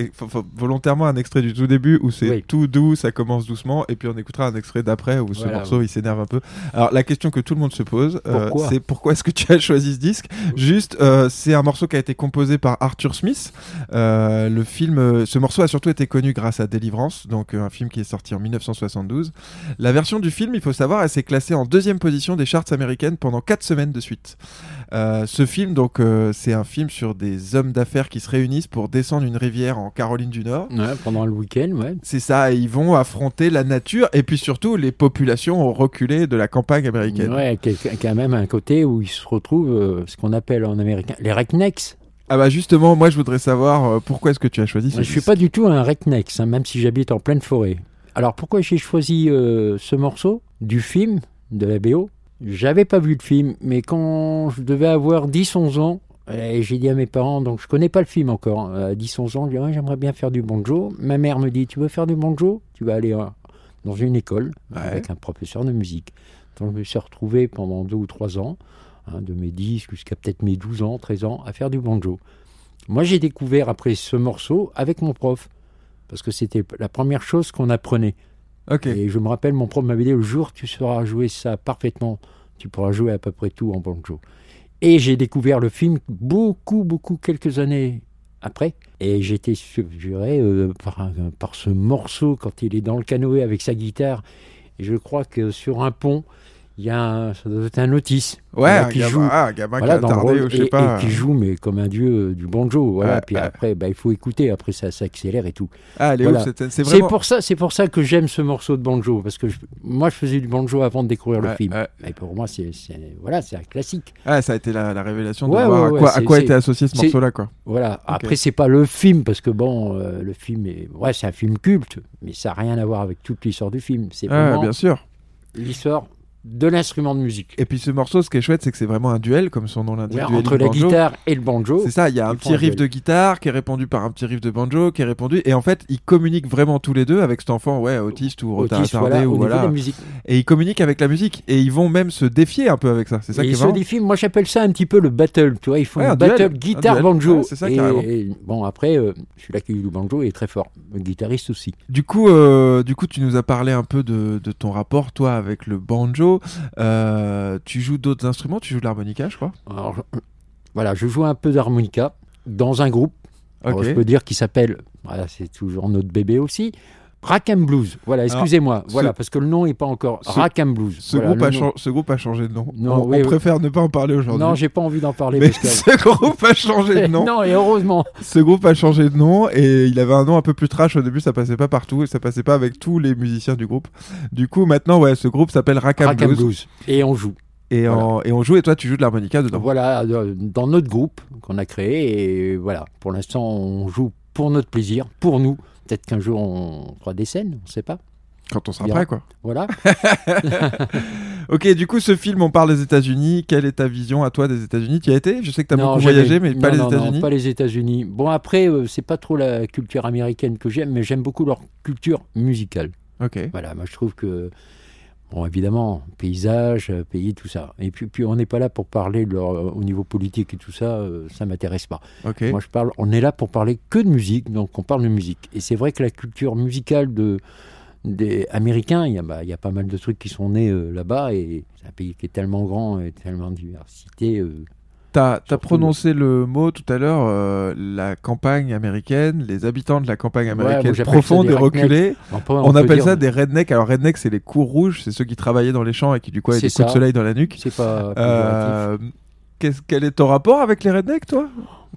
Speaker 5: volontairement un extrait du tout début où c'est
Speaker 6: Oui.
Speaker 5: tout doux, ça commence doucement, et puis on écoutera un extrait d'après où ce
Speaker 6: Voilà,
Speaker 5: morceau il s'énerve un peu. Alors la question que tout le monde se pose, euh, c'est pourquoi est-ce que tu as choisi ce disque? Juste, euh, c'est un morceau qui a été composé par Arthur Smith. Euh, le film, ce morceau a surtout été connu grâce à Délivrance, donc un film qui est sorti en 1972. La version du film, il faut savoir, elle s'est classée en deuxième position des charts américaines pendant 4 semaines de suite. Ce film, donc, c'est un film sur des hommes d'affaires qui se réunissent pour descendre une rivière en Caroline du Nord.
Speaker 6: Ouais, pendant le week-end, ouais.
Speaker 5: C'est ça, et ils vont affronter la nature et puis surtout les populations reculées de la campagne américaine.
Speaker 6: Ouais, a même un côté où ils se retrouvent, euh, ce qu'on appelle en américain, les rednecks.
Speaker 5: Ah bah justement, moi je voudrais savoir euh, pourquoi est-ce que tu as choisi ce
Speaker 6: je suis
Speaker 5: disque
Speaker 6: pas du tout un redneck, hein, même si j'habite en pleine forêt. Alors pourquoi j'ai choisi euh, ce morceau du film, de la BO J'avais pas vu le film, mais quand je devais avoir 10-11 ans, et j'ai dit à mes parents, donc je connais pas le film encore, hein, à 10-11 ans, je dis Ouais, j'aimerais bien faire du banjo. Ma mère me dit, tu veux faire du banjo? Tu vas aller euh, dans une école
Speaker 5: Ouais.
Speaker 6: avec un professeur de musique. Donc je me suis retrouvé pendant deux ou trois ans, hein, de mes 10 jusqu'à peut-être mes 12 ans, 13 ans, à faire du banjo. Moi j'ai découvert après ce morceau avec mon prof, parce que c'était la première chose qu'on apprenait. Et je me rappelle, mon prof m'avait dit, le jour tu sauras jouer ça parfaitement, tu pourras jouer à peu près tout en banjo. Et j'ai découvert le film beaucoup, beaucoup, quelques années après. Et j'étais subjuré euh, par, par ce morceau quand il est dans le canoë avec sa guitare. Et je crois que sur un pont, il y a un, ça doit être un notice.
Speaker 5: Ouais,
Speaker 6: Voilà,
Speaker 5: un
Speaker 6: qui
Speaker 5: gamin,
Speaker 6: joue.
Speaker 5: ah, un gamin
Speaker 6: Voilà,
Speaker 5: qui a tardé ou je sais
Speaker 6: et,
Speaker 5: pas.
Speaker 6: et qui joue mais comme un dieu euh, du banjo. Voilà.
Speaker 5: Ouais,
Speaker 6: puis
Speaker 5: ouais.
Speaker 6: après, bah, il faut écouter. Après, ça s'accélère et tout.
Speaker 5: Ah, elle est
Speaker 6: voilà.
Speaker 5: C'est vraiment.
Speaker 6: pour ça, c'est pour ça que j'aime ce morceau de banjo parce que je- moi, je faisais du banjo avant de découvrir le film. Et pour moi, c'est, voilà, c'est un classique.
Speaker 5: Ah, ça a été la, la révélation de
Speaker 6: Ouais,
Speaker 5: voir
Speaker 6: ouais,
Speaker 5: à quoi, à quoi était associé ce morceau-là, quoi.
Speaker 6: Voilà. Après, c'est pas le film parce que bon, euh, le film est, ouais, c'est un film culte, mais ça n'a rien à voir avec toute l'histoire du film. C'est
Speaker 5: Ah,
Speaker 6: vraiment
Speaker 5: bien sûr.
Speaker 6: l'histoire de l'instrument de musique.
Speaker 5: Et puis ce morceau, ce qui est chouette, c'est que c'est vraiment un duel, comme son nom l'indique.
Speaker 6: Ouais, entre la
Speaker 5: banjo.
Speaker 6: guitare et le banjo.
Speaker 5: C'est ça, il y a un petit riff de guitare qui est répondu par un petit riff de banjo qui est répondu. Et en fait, ils communiquent vraiment tous les deux avec cet enfant, ouais, autiste ou retard
Speaker 6: voilà,
Speaker 5: ou voilà. Et ils communiquent avec la musique. Et ils vont même se défier un peu avec ça. C'est ça
Speaker 6: Et
Speaker 5: qui est
Speaker 6: ils se défient, moi j'appelle ça un petit peu le battle, tu vois, ils font
Speaker 5: Ouais, un
Speaker 6: battle
Speaker 5: un
Speaker 6: guitare
Speaker 5: duel.
Speaker 6: banjo.
Speaker 5: Ouais, c'est ça,
Speaker 6: et, bon après, euh, celui-là qui joue du banjo est très fort, le guitariste aussi.
Speaker 5: Du coup, euh, du coup, tu nous as parlé un peu de, de ton rapport, toi, avec le banjo. Euh, tu joues d'autres instruments? Tu joues de l'harmonica, je crois?
Speaker 6: Alors, voilà, je joue un peu d'harmonica dans un groupe. Alors,
Speaker 5: Ok.
Speaker 6: je peux dire qu'il s'appelle, voilà, c'est toujours notre bébé aussi, Rack and Blues. Voilà, excusez-moi,
Speaker 5: ce-
Speaker 6: voilà, parce que le nom n'est pas encore
Speaker 5: ce-
Speaker 6: Rack and Blues.
Speaker 5: Ce,
Speaker 6: Voilà,
Speaker 5: groupe a
Speaker 6: nom.
Speaker 5: chan- ce groupe a changé de nom.
Speaker 6: Non,
Speaker 5: on
Speaker 6: oui,
Speaker 5: on
Speaker 6: oui.
Speaker 5: préfère ne pas en parler aujourd'hui.
Speaker 6: Non, j'ai pas envie d'en parler
Speaker 5: Mais
Speaker 6: parce que.
Speaker 5: ce groupe a changé de nom.
Speaker 6: non, et heureusement.
Speaker 5: Ce groupe a changé de nom et il avait un nom un peu plus trash au début, ça passait pas partout et ça passait pas avec tous les musiciens du groupe. Du coup, maintenant, ouais, ce groupe s'appelle Rackham
Speaker 6: Rack and
Speaker 5: Blues,
Speaker 6: Blues. Et on joue.
Speaker 5: Et, en- et on joue et toi tu joues de l'harmonica dedans.
Speaker 6: Voilà, dans notre groupe qu'on a créé. Et voilà, pour l'instant, on joue pour notre plaisir, pour nous. Peut-être qu'un jour, on fera des scènes, on ne sait pas.
Speaker 5: Quand on sera prêt quoi.
Speaker 6: Voilà.
Speaker 5: Ok, du coup, ce film, on parle des États-Unis. Quelle est ta vision à toi des États-Unis? Tu y as été? Je sais que tu as
Speaker 6: Non,
Speaker 5: beaucoup voyagé, mais pas
Speaker 6: Non,
Speaker 5: les États-Unis.
Speaker 6: pas les États-Unis. Bon, après, euh, c'est pas trop la culture américaine que j'aime, mais j'aime beaucoup leur culture musicale.
Speaker 5: Ok.
Speaker 6: Voilà, moi je trouve que, bon, évidemment, paysage, euh, pays, tout ça. Et puis, puis on n'est pas là pour parler de leur, euh, au niveau politique et tout ça, euh, ça m'intéresse pas. Moi, je parle, on est là pour parler que de musique, donc on parle de musique. Et c'est vrai que la culture musicale de, des Américains, il y, a, bah, il y a pas mal de trucs qui sont nés euh, là-bas, et c'est un pays qui est tellement grand et tellement diversité. euh,
Speaker 5: T'as as prononcé le mot tout à l'heure, euh, la campagne américaine, les habitants de la campagne américaine
Speaker 6: ça
Speaker 5: profonde et reculée.
Speaker 6: on peut-
Speaker 5: On,
Speaker 6: peut
Speaker 5: appelle
Speaker 6: dire-
Speaker 5: ça des rednecks. Alors rednecks, c'est les cours rouges, c'est ceux qui travaillaient dans les champs et qui du coup avaient des coups de
Speaker 6: ça.
Speaker 5: soleil dans la nuque.
Speaker 6: C'est pas.
Speaker 5: Euh, qu'est-ce- quel est ton rapport avec les rednecks, toi?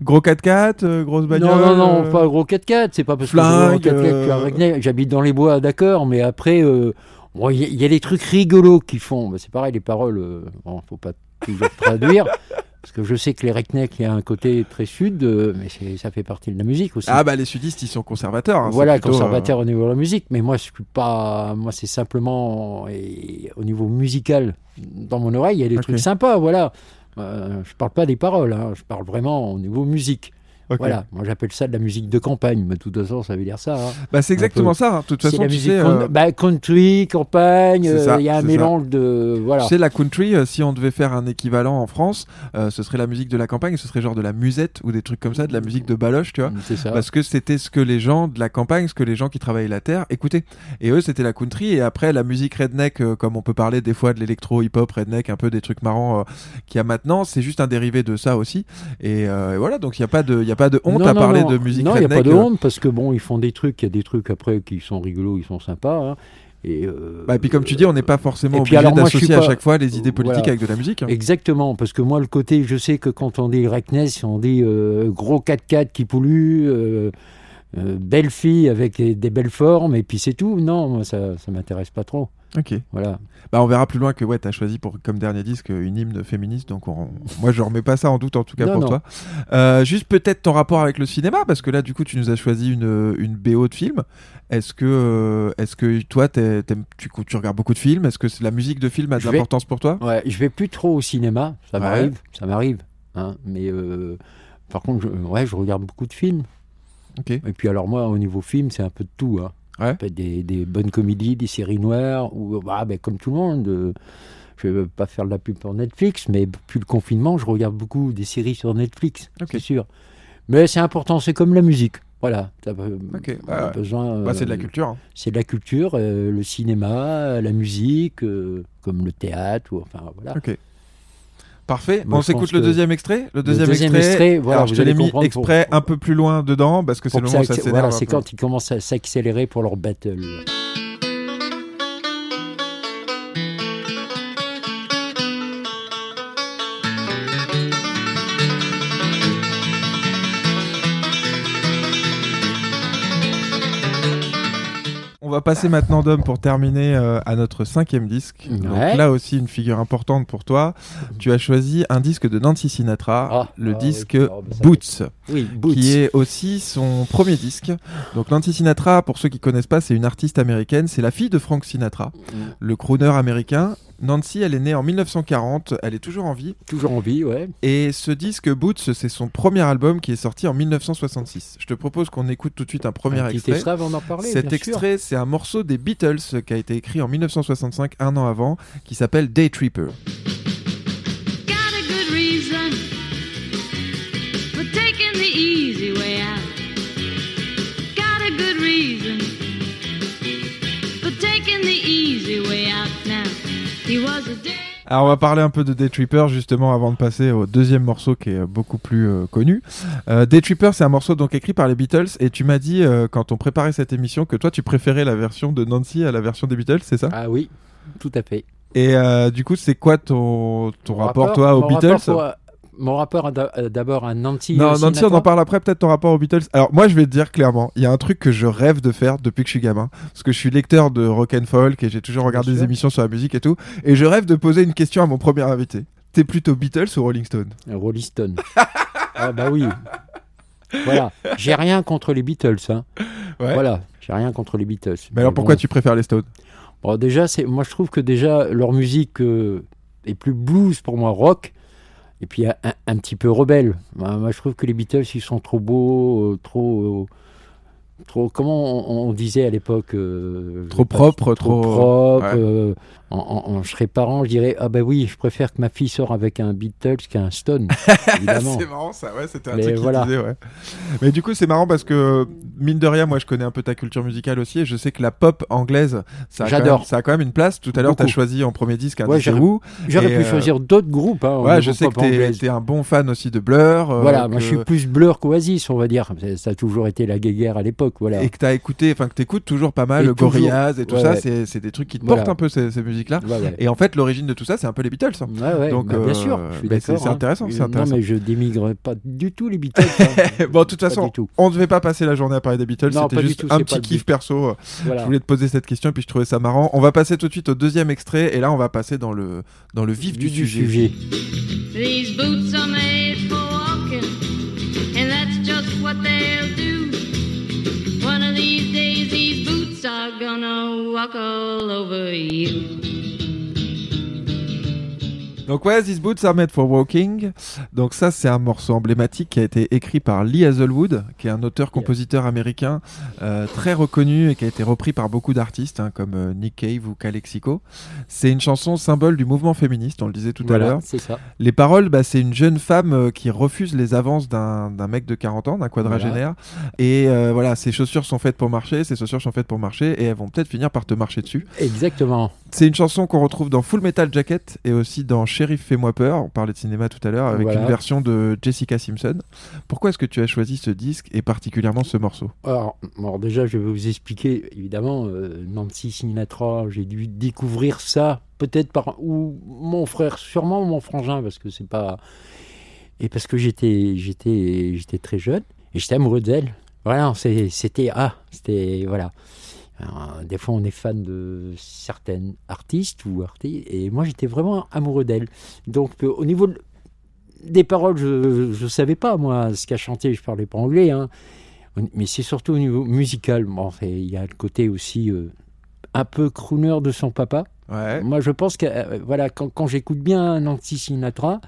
Speaker 5: Gros 4x4, euh, grosse bagnole
Speaker 6: Non, non, non,
Speaker 5: euh,
Speaker 6: pas gros 4x4. C'est pas parce
Speaker 5: flingue,
Speaker 6: que je roule en 4x4 que je suis un
Speaker 5: euh,
Speaker 6: redneck. J'habite dans les bois, d'accord, mais après, euh, bon, il y, a- il y a des trucs rigolos qu'ils font. Bah, c'est pareil, les paroles, bon, faut pas toujours traduire. Parce que je sais que les rednecks, il y a un côté très sud, euh, mais ça fait partie de la musique aussi.
Speaker 5: Ah bah les sudistes, ils sont conservateurs. hein,
Speaker 6: voilà,
Speaker 5: plutôt,
Speaker 6: conservateur au niveau de la musique, mais moi je suis pas, moi c'est simplement et au niveau musical dans mon oreille, il y a des trucs sympas, voilà. Euh, je parle pas des paroles, hein, je parle vraiment au niveau musique. Voilà, moi j'appelle ça de la musique de campagne, mais de toute façon ça veut dire ça. hein.
Speaker 5: Bah c'est exactement
Speaker 6: peu.
Speaker 5: ça. hein. De toute
Speaker 6: C'est
Speaker 5: façon,
Speaker 6: la
Speaker 5: tu
Speaker 6: musique
Speaker 5: sais,
Speaker 6: con-
Speaker 5: euh,
Speaker 6: bah, country, campagne,
Speaker 5: C'est
Speaker 6: euh, il y a un
Speaker 5: c'est
Speaker 6: mélange de voilà.
Speaker 5: Sais, la country, euh, si on devait faire un équivalent en France, ce serait la musique de la campagne, ce serait genre de la musette ou des trucs comme ça, de la musique de baloche, tu vois.
Speaker 6: C'est ça.
Speaker 5: Parce que c'était ce que les gens de la campagne, ce que les gens qui travaillaient la terre écoutaient. Et eux, c'était la country. Et après, la musique redneck, comme on peut parler des fois de l'électro, hip-hop, redneck, un peu des trucs marrants qu'il y a maintenant, c'est juste un dérivé de ça aussi. Et, et voilà, donc il n'y a, pas de- il y a pas de honte
Speaker 6: Non,
Speaker 5: à
Speaker 6: non,
Speaker 5: parler
Speaker 6: non.
Speaker 5: de musique
Speaker 6: Non, il n'y a pas de
Speaker 5: euh.
Speaker 6: honte parce que bon, ils font des trucs, il y a des trucs après qui sont rigolos, ils sont sympas. hein. Et, euh,
Speaker 5: Bah, et puis comme tu dis, on n'est pas forcément obligé d'associer à chaque fois les idées politiques
Speaker 6: Voilà.
Speaker 5: avec de la musique. hein.
Speaker 6: Exactement, parce que moi, le côté, je sais que quand on dit Reckness, on dit euh, gros 4x4 qui pollue, euh, belle fille avec des des belles formes, et puis c'est tout. Non, moi, ça ça m'intéresse pas trop.
Speaker 5: Ok.
Speaker 6: Voilà.
Speaker 5: Bah, on verra plus loin que ouais, t'as choisi pour comme dernier disque une hymne féministe, donc on- moi je remets pas ça en doute en tout cas
Speaker 6: Non,
Speaker 5: pour
Speaker 6: non.
Speaker 5: toi. Euh, juste peut-être ton rapport avec le cinéma, parce que là du coup tu nous as choisi une, une BO de film. Est-ce que, euh, est-ce que toi tu, tu regardes beaucoup de films? Est-ce que la musique de film a de l'importance pour toi?
Speaker 6: Ouais, je vais plus trop au cinéma, ça
Speaker 5: Ouais.
Speaker 6: m'arrive, ça m'arrive. hein, mais euh, par contre, je, ouais, je regarde beaucoup de films. Et puis alors moi, au niveau film, c'est un peu de tout. Hein.
Speaker 5: Ouais.
Speaker 6: Ça peut être des, des bonnes comédies, des séries noires, ou bah, comme tout le monde. euh, je ne veux pas faire de la pub pour Netflix, mais depuis le confinement, je regarde beaucoup des séries sur Netflix, c'est sûr. Mais c'est important, c'est comme la musique. Voilà, ça peut-
Speaker 5: Ok,
Speaker 6: on a
Speaker 5: ouais.
Speaker 6: besoin.
Speaker 5: Bah, c'est de la culture. hein.
Speaker 6: C'est de la culture, euh, le cinéma, la musique, euh, comme le théâtre, ou, enfin voilà.
Speaker 5: Parfait.
Speaker 6: Moi,
Speaker 5: on s'écoute le deuxième extrait. Le deuxième,
Speaker 6: deuxième
Speaker 5: extrait.
Speaker 6: extrait, voilà,
Speaker 5: alors, je te l'ai mis exprès
Speaker 6: pour-
Speaker 5: un peu plus loin dedans parce que c'est le moment où
Speaker 6: ça
Speaker 5: ça
Speaker 6: voilà, c'est quand ils commencent à s'accélérer pour leur battle.
Speaker 5: Va passer maintenant, Dom, pour terminer euh, à notre cinquième disque. Donc là aussi, une figure importante pour toi. Tu as choisi un disque de Nancy Sinatra,
Speaker 6: Ah,
Speaker 5: le
Speaker 6: ah
Speaker 5: disque
Speaker 6: ça
Speaker 5: Boots,
Speaker 6: Oui, Boots.
Speaker 5: qui est aussi son premier disque. Donc Nancy Sinatra, pour ceux qui connaissent pas, c'est une artiste américaine. C'est la fille de Frank Sinatra,
Speaker 6: Mm.
Speaker 5: le crooner américain. Nancy, elle est née en 1940, elle est toujours en vie.
Speaker 6: Toujours en vie, ouais.
Speaker 5: Et ce disque Boots, c'est son premier album qui est sorti en 1966. Je te propose qu'on écoute tout de suite un premier
Speaker 6: un petit
Speaker 5: extrait.
Speaker 6: extrait avant d'en parler.
Speaker 5: Cet extrait, c'est un morceau des Beatles qui a été écrit en 1965, un an avant, qui s'appelle Day Tripper. Alors on va parler un peu de Day Tripper justement avant de passer au deuxième morceau qui est beaucoup plus euh, connu. Euh, Day Tripper c'est un morceau donc écrit par les Beatles et tu m'as dit euh, quand on préparait cette émission que toi tu préférais la version de Nancy à la version des Beatles, c'est ça?
Speaker 6: Ah oui, tout à fait.
Speaker 5: Et euh, du coup c'est quoi ton, ton rapport, toi aux Beatles?
Speaker 6: rapport mon rapport euh, d'abord à Nancy.
Speaker 5: Non,
Speaker 6: euh,
Speaker 5: Nancy, on en parle après, peut-être ton rapport aux Beatles. Alors, moi, je vais te dire clairement, il y a un truc que je rêve de faire depuis que je suis gamin. Parce que je suis lecteur de rock and folk et j'ai toujours regardé des émissions sur la musique et tout. Et je rêve de poser une question à mon premier invité. T'es plutôt Beatles ou Rolling Stone?
Speaker 6: Un Rolling Stone. ah bah oui. Voilà, j'ai rien contre les Beatles. Hein.
Speaker 5: Ouais.
Speaker 6: Voilà, j'ai rien contre les Beatles.
Speaker 5: Mais alors,
Speaker 6: bon.
Speaker 5: pourquoi tu préfères les Stones?
Speaker 6: Bon, déjà, moi je trouve que déjà leur musique euh, est plus blues pour moi, rock, et puis un, petit peu rebelle. Moi, je trouve que les Beatles ils sont trop beaux, euh, trop, euh, trop. Comment on, on disait à l'époque euh,
Speaker 5: Trop propre, trop-
Speaker 6: propre.
Speaker 5: ouais.
Speaker 6: euh, en, en- en- je serais parent, je dirais ah ben oui, je préfère que ma fille sorte avec un Beatles qu'un Stone.
Speaker 5: C'est marrant ça, ouais, c'était un
Speaker 6: Mais
Speaker 5: truc
Speaker 6: voilà.
Speaker 5: disait, ouais. Mais du coup, c'est marrant parce que, mine de rien, moi je connais un peu ta culture musicale aussi et je sais que la pop anglaise, ça a, quand même, ça a quand même une place. Tout à l'heure, tu as choisi en premier disque un
Speaker 6: Ouais, j'aurais- pu
Speaker 5: euh,
Speaker 6: choisir d'autres groupes. Hein,
Speaker 5: Ouais, je sais que
Speaker 6: pop
Speaker 5: t'es un bon fan aussi de Blur. euh,
Speaker 6: Voilà, moi je suis plus Blur qu'Oasis, on va dire. Ça- a toujours été la guéguerre à l'époque. voilà.
Speaker 5: Et que t'as écouté, enfin que t'écoutes toujours pas mal,
Speaker 6: Et toujours.
Speaker 5: Gorillaz et tout ça, c'est des trucs qui te
Speaker 6: Voilà.
Speaker 5: portent un peu ces, ces
Speaker 6: Ouais, ouais.
Speaker 5: Et en fait, l'origine de tout ça, c'est un peu les Beatles. hein.
Speaker 6: Ouais, ouais,
Speaker 5: Donc,
Speaker 6: bah, bien
Speaker 5: euh,
Speaker 6: sûr, je suis
Speaker 5: mais c'est-
Speaker 6: hein.
Speaker 5: intéressant, c'est
Speaker 6: Euh,
Speaker 5: intéressant.
Speaker 6: Non, mais je démigre pas du tout les Beatles. hein.
Speaker 5: bon, de toute façon, on ne devait pas passer la journée à parler des Beatles, c'était juste
Speaker 6: tout,
Speaker 5: un petit kiff perso.
Speaker 6: Voilà.
Speaker 5: Je voulais te poser cette question, puis je trouvais ça marrant. On va passer tout de suite au deuxième extrait, et là, on va passer dans le, dans le vif du,
Speaker 6: Du
Speaker 5: sujet.
Speaker 8: These boots are made for walking, and that's just what they'll do. One of these days, these boots are gonna walk all over you.
Speaker 5: Donc ouais, These Boots Are Made for Walking. Donc ça, c'est un morceau emblématique qui a été écrit par Lee Hazelwood, qui est un auteur-compositeur américain euh, très reconnu et qui a été repris par beaucoup d'artistes hein, comme euh, Nick Cave ou Calexico. C'est une chanson symbole du mouvement féministe, on le disait tout à l'heure.
Speaker 6: c'est ça.
Speaker 5: Les paroles, bah, c'est une jeune femme euh, qui refuse les avances d'un mec de 40 ans, d'un quadragénaire. Et voilà, ses chaussures sont faites pour marcher, ses chaussures sont faites pour marcher, et elles vont peut-être finir par te marcher dessus.
Speaker 6: Exactement.
Speaker 5: C'est une chanson qu'on retrouve dans Full Metal Jacket et aussi dans Sheriff Fais-moi peur. On parlait de cinéma tout à l'heure avec
Speaker 6: Voilà.
Speaker 5: une version de Jessica Simpson. Pourquoi est-ce que tu as choisi ce disque et particulièrement ce morceau?
Speaker 6: Alors, alors déjà, je vais vous expliquer. Évidemment, euh, Nancy Sinatra, j'ai dû découvrir ça peut-être par ou mon frère, sûrement mon frangin, parce que c'est pas et parce que j'étais j'étais j'étais très jeune et j'étais amoureux d'elle. Voilà, c'était ah, c'était voilà. Alors, des fois, on est fan de certaines artistes ou artistes, et moi, j'étais vraiment amoureux d'elle. Donc, euh, au niveau de- des paroles, je ne savais pas, moi, ce qu'elle chantait. Je parlais pas anglais, hein. mais c'est surtout au niveau musical. Bon, il y a le côté aussi euh, un peu crooner de son papa.
Speaker 5: Ouais.
Speaker 6: Moi, je pense que euh, voilà, quand, quand j'écoute bien Nancy Sinatra,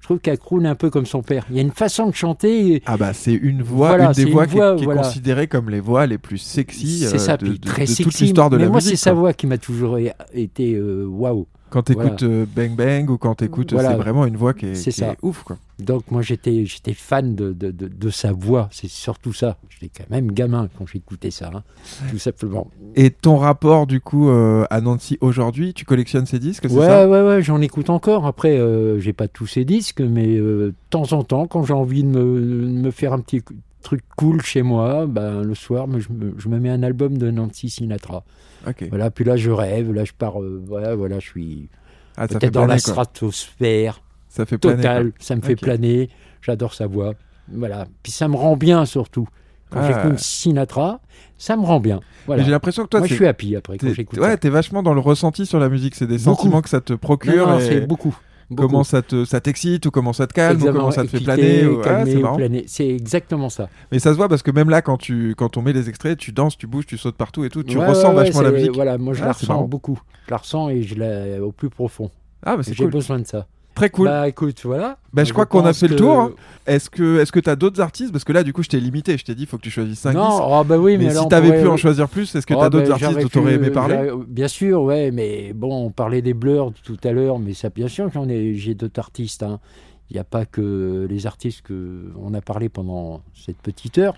Speaker 6: je trouve qu'elle croune un peu comme son père. Il y a une façon de chanter.
Speaker 5: Ah bah c'est une voix,
Speaker 6: Voilà,
Speaker 5: une des
Speaker 6: une
Speaker 5: voix qui, est- considérée comme les voix les plus sexy euh,
Speaker 6: ça,
Speaker 5: de, de-
Speaker 6: très
Speaker 5: de toute l'histoire de
Speaker 6: mais
Speaker 5: la
Speaker 6: moi,
Speaker 5: musique.
Speaker 6: c'est sa voix qui m'a toujours été euh, waouh.
Speaker 5: Quand tu écoutes Bang Bang ou quand tu écoutes,
Speaker 6: Voilà.
Speaker 5: c'est vraiment une voix qui est,
Speaker 6: C'est
Speaker 5: qui
Speaker 6: ça.
Speaker 5: est ouf. Quoi.
Speaker 6: Donc moi j'étais j'étais fan de, de, de, de sa voix, c'est surtout ça. J'étais quand même gamin quand j'écoutais ça, hein. tout simplement.
Speaker 5: Et ton rapport du coup euh, à Nancy aujourd'hui, tu collectionnes ses disques,
Speaker 6: Ouais,
Speaker 5: ça?
Speaker 6: ouais, ouais, j'en écoute encore. Après, euh, j'ai pas tous ces disques, mais euh, de temps en temps, quand j'ai envie de me, de me faire un petit truc cool chez moi, ben, le soir, je, me, je me mets un album de Nancy Sinatra.
Speaker 5: Ok.
Speaker 6: Voilà, puis là, je rêve, là, je pars, euh, voilà, voilà, je suis
Speaker 5: Ah,
Speaker 6: peut-être dans la
Speaker 5: quoi.
Speaker 6: stratosphère
Speaker 5: Ça fait planer,
Speaker 6: totale, ça me fait planer, j'adore sa voix. Voilà, puis ça me rend bien surtout. Quand
Speaker 5: Ah.
Speaker 6: j'écoute Sinatra, ça me rend bien. Voilà.
Speaker 5: J'ai l'impression que toi,
Speaker 6: Moi, je suis happy après quand j'écoute
Speaker 5: ouais, t'es vachement dans le ressenti sur la musique. C'est des
Speaker 6: Beaucoup.
Speaker 5: sentiments que ça te procure.
Speaker 6: Non, non,
Speaker 5: et
Speaker 6: c'est beaucoup. Beaucoup.
Speaker 5: Comment ça te ça t'excite ou comment ça te calme ou
Speaker 6: Exactement,
Speaker 5: comment ça te fait planer. ou- Ah, c'est
Speaker 6: exactement ça.
Speaker 5: Mais ça se voit parce que même là, quand tu quand on met les extraits, tu danses, tu bouges, tu sautes partout et tout. Tu
Speaker 6: Ouais,
Speaker 5: ressens
Speaker 6: ouais, ouais,
Speaker 5: vachement la musique.
Speaker 6: Voilà, moi je
Speaker 5: Ah,
Speaker 6: la ressens
Speaker 5: marrant.
Speaker 6: beaucoup. Je la ressens et je la au plus profond.
Speaker 5: Ah, bah c'est
Speaker 6: J'ai
Speaker 5: cool.
Speaker 6: besoin de ça.
Speaker 5: Très cool.
Speaker 6: Bah écoute, voilà.
Speaker 5: Bah, je crois qu'on a fait le tour, hein. Est-ce que est-ce que t'as d'autres artistes? Parce que là, du coup, je t'ai limité. Je t'ai dit, il faut que tu choisisses 5
Speaker 6: Non,
Speaker 5: 10.
Speaker 6: oh, bah oui, mais,
Speaker 5: si
Speaker 6: on
Speaker 5: t'avais
Speaker 6: pourrait-
Speaker 5: pu en choisir plus, est-ce que
Speaker 6: Oh,
Speaker 5: t'as d'autres
Speaker 6: bah,
Speaker 5: artistes
Speaker 6: j'aurais
Speaker 5: dont t'aurais aimé parler?
Speaker 6: j'aurais- Bien sûr, ouais, mais bon, on parlait des Blurs tout à l'heure, mais ça, bien sûr, j'en ai, j'ai d'autres artistes. hein. Il n'y a pas que les artistes que on a parlé pendant cette petite heure.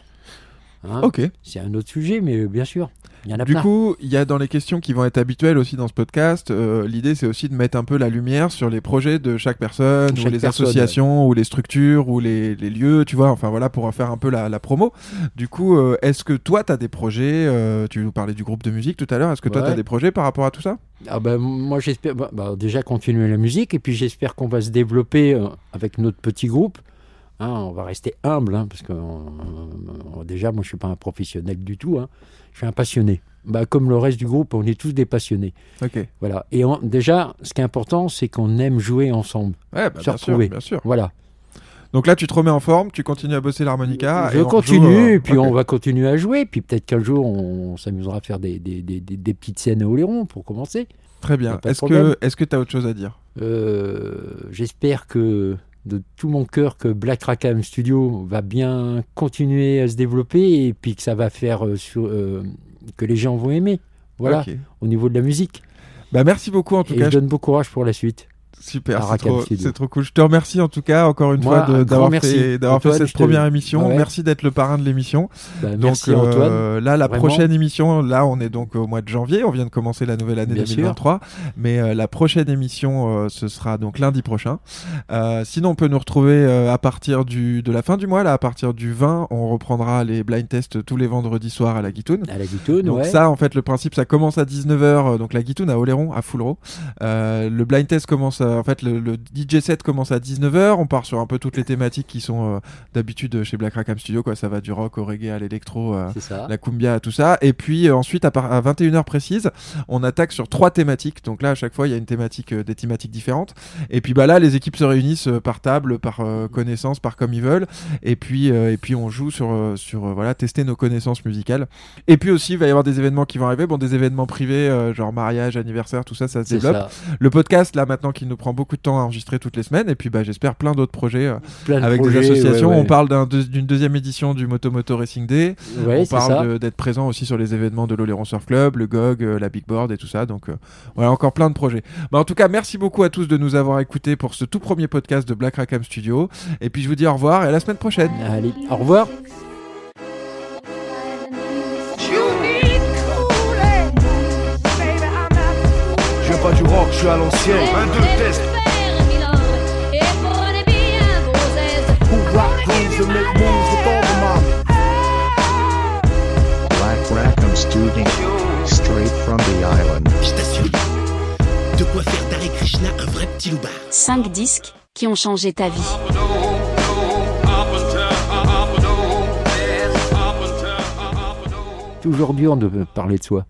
Speaker 6: Hein.
Speaker 5: Ok.
Speaker 6: C'est un autre sujet, mais bien sûr, il y en a
Speaker 5: Du
Speaker 6: plein.
Speaker 5: coup, il y a dans les questions qui vont être habituelles aussi dans ce podcast, euh, l'idée c'est aussi de mettre un peu la lumière sur les projets de chaque personne, ou
Speaker 6: Chaque
Speaker 5: les
Speaker 6: personne,
Speaker 5: associations, ou les structures, ou les, les lieux, tu vois, enfin voilà, pour en faire un peu la, la promo. Du coup, euh, est-ce que toi, tu as des projets, euh, tu nous parlais du groupe de musique tout à l'heure, est-ce que toi, tu as des projets par rapport à tout ça?
Speaker 6: Ah bah, moi j'espère bah, bah, déjà continuer la musique et puis j'espère qu'on va se développer euh, avec notre petit groupe. Hein, on va rester humble hein, parce que euh, euh, déjà moi je suis pas un professionnel du tout. hein. Je suis un passionné. Bah, comme le reste du groupe, on est tous des passionnés.
Speaker 5: Ok.
Speaker 6: Voilà. Et on- déjà, ce qui est important, c'est qu'on aime jouer ensemble.
Speaker 5: Ouais, bah,
Speaker 6: Se
Speaker 5: bien sûr, bien sûr.
Speaker 6: Voilà.
Speaker 5: Donc là, tu te remets en forme, tu continues à bosser l'harmonica.
Speaker 6: Je
Speaker 5: et on
Speaker 6: continue
Speaker 5: euh,
Speaker 6: et puis on va continuer à jouer. Puis peut-être qu'un jour on, s'amusera à faire des, des, des, des- des petites scènes à Oléron pour commencer.
Speaker 5: Très bien. Est-ce que tu as autre chose à dire?
Speaker 6: Euh, J'espère que de tout mon cœur que Black Rackham Studio va bien continuer à se développer et puis que ça va faire euh, sur, euh, que les gens vont aimer. Voilà, au niveau de la musique.
Speaker 5: Bah merci beaucoup en tout
Speaker 6: et
Speaker 5: cas.
Speaker 6: je donne bon courage pour la suite.
Speaker 5: Super, c'est trop, trop cool. Je te remercie en tout cas encore une
Speaker 6: Moi,
Speaker 5: fois
Speaker 6: un
Speaker 5: d'avoir fait, d'avoir fait cette
Speaker 6: te-
Speaker 5: première émission.
Speaker 6: Ouais.
Speaker 5: Merci d'être le parrain de l'émission.
Speaker 6: Bah,
Speaker 5: Donc
Speaker 6: merci
Speaker 5: euh, là, la
Speaker 6: Vraiment.
Speaker 5: prochaine émission, là, on est donc au mois de janvier. On vient de commencer la nouvelle année
Speaker 6: Bien
Speaker 5: 2023, mais euh, la prochaine émission, euh, ce sera donc lundi prochain. Euh, sinon, on peut nous retrouver euh, à partir du de la fin du mois, là, à partir du 20, on reprendra les blind tests tous les vendredis soirs à la Guitoune.
Speaker 6: À la Guitoune,
Speaker 5: Donc
Speaker 6: ouais.
Speaker 5: ça, en fait, le principe, ça commence à 19h, donc la Guitoune à Oléron, à Foulreau. Euh, le blind test commence, en fait, le, le DJ set commence à 19h. On part sur un peu toutes les thématiques qui sont euh, d'habitude chez Black Rackham Studio, quoi. Ça va du rock au reggae à l'électro, euh, la cumbia, tout ça. Et puis euh, ensuite, à, à 21h précise, on attaque sur trois thématiques. Donc là, à chaque fois, il y a une thématique, des thématiques différentes. Et puis bah là, les équipes se réunissent par table, par connaissance, par comme ils veulent. Et puis, et puis on joue sur, sur voilà, tester nos connaissances musicales. Et puis aussi, il va y avoir des événements qui vont arriver. Bon, des événements privés, genre mariage, anniversaire, tout ça, ça se développe.
Speaker 6: ça.
Speaker 5: Le podcast, là, maintenant, qui nous prend beaucoup de temps à enregistrer toutes les semaines. Et puis, bah, j'espère plein d'autres projets euh,
Speaker 6: Plein de
Speaker 5: avec
Speaker 6: projets,
Speaker 5: des associations.
Speaker 6: ouais, ouais.
Speaker 5: On parle d'une deuxième édition du Moto Moto Racing Day.
Speaker 6: Ouais,
Speaker 5: on parle d'être présent aussi sur les événements de l'Oléron Surf Club, le GOG, euh, la Big Board et tout ça. Donc euh, voilà, encore plein de projets. Bah, en tout cas, merci beaucoup à tous de nous avoir écoutés pour ce tout premier podcast de Black Rackham Studio. Et puis je vous dis au revoir et à la semaine prochaine.
Speaker 6: Allez, au revoir.
Speaker 1: Du rock, je suis à l'ancienne.
Speaker 3: Un, deux, test.
Speaker 1: Who rock grooves and make moves with all the mommies.
Speaker 2: Black Rackham Studio. Straight from the island.
Speaker 9: Je t'assure, de quoi faire d'Hare Krishna un vrai petit loupard.
Speaker 4: 5 disques qui ont changé ta vie.
Speaker 6: Toujours dur de parler de soi.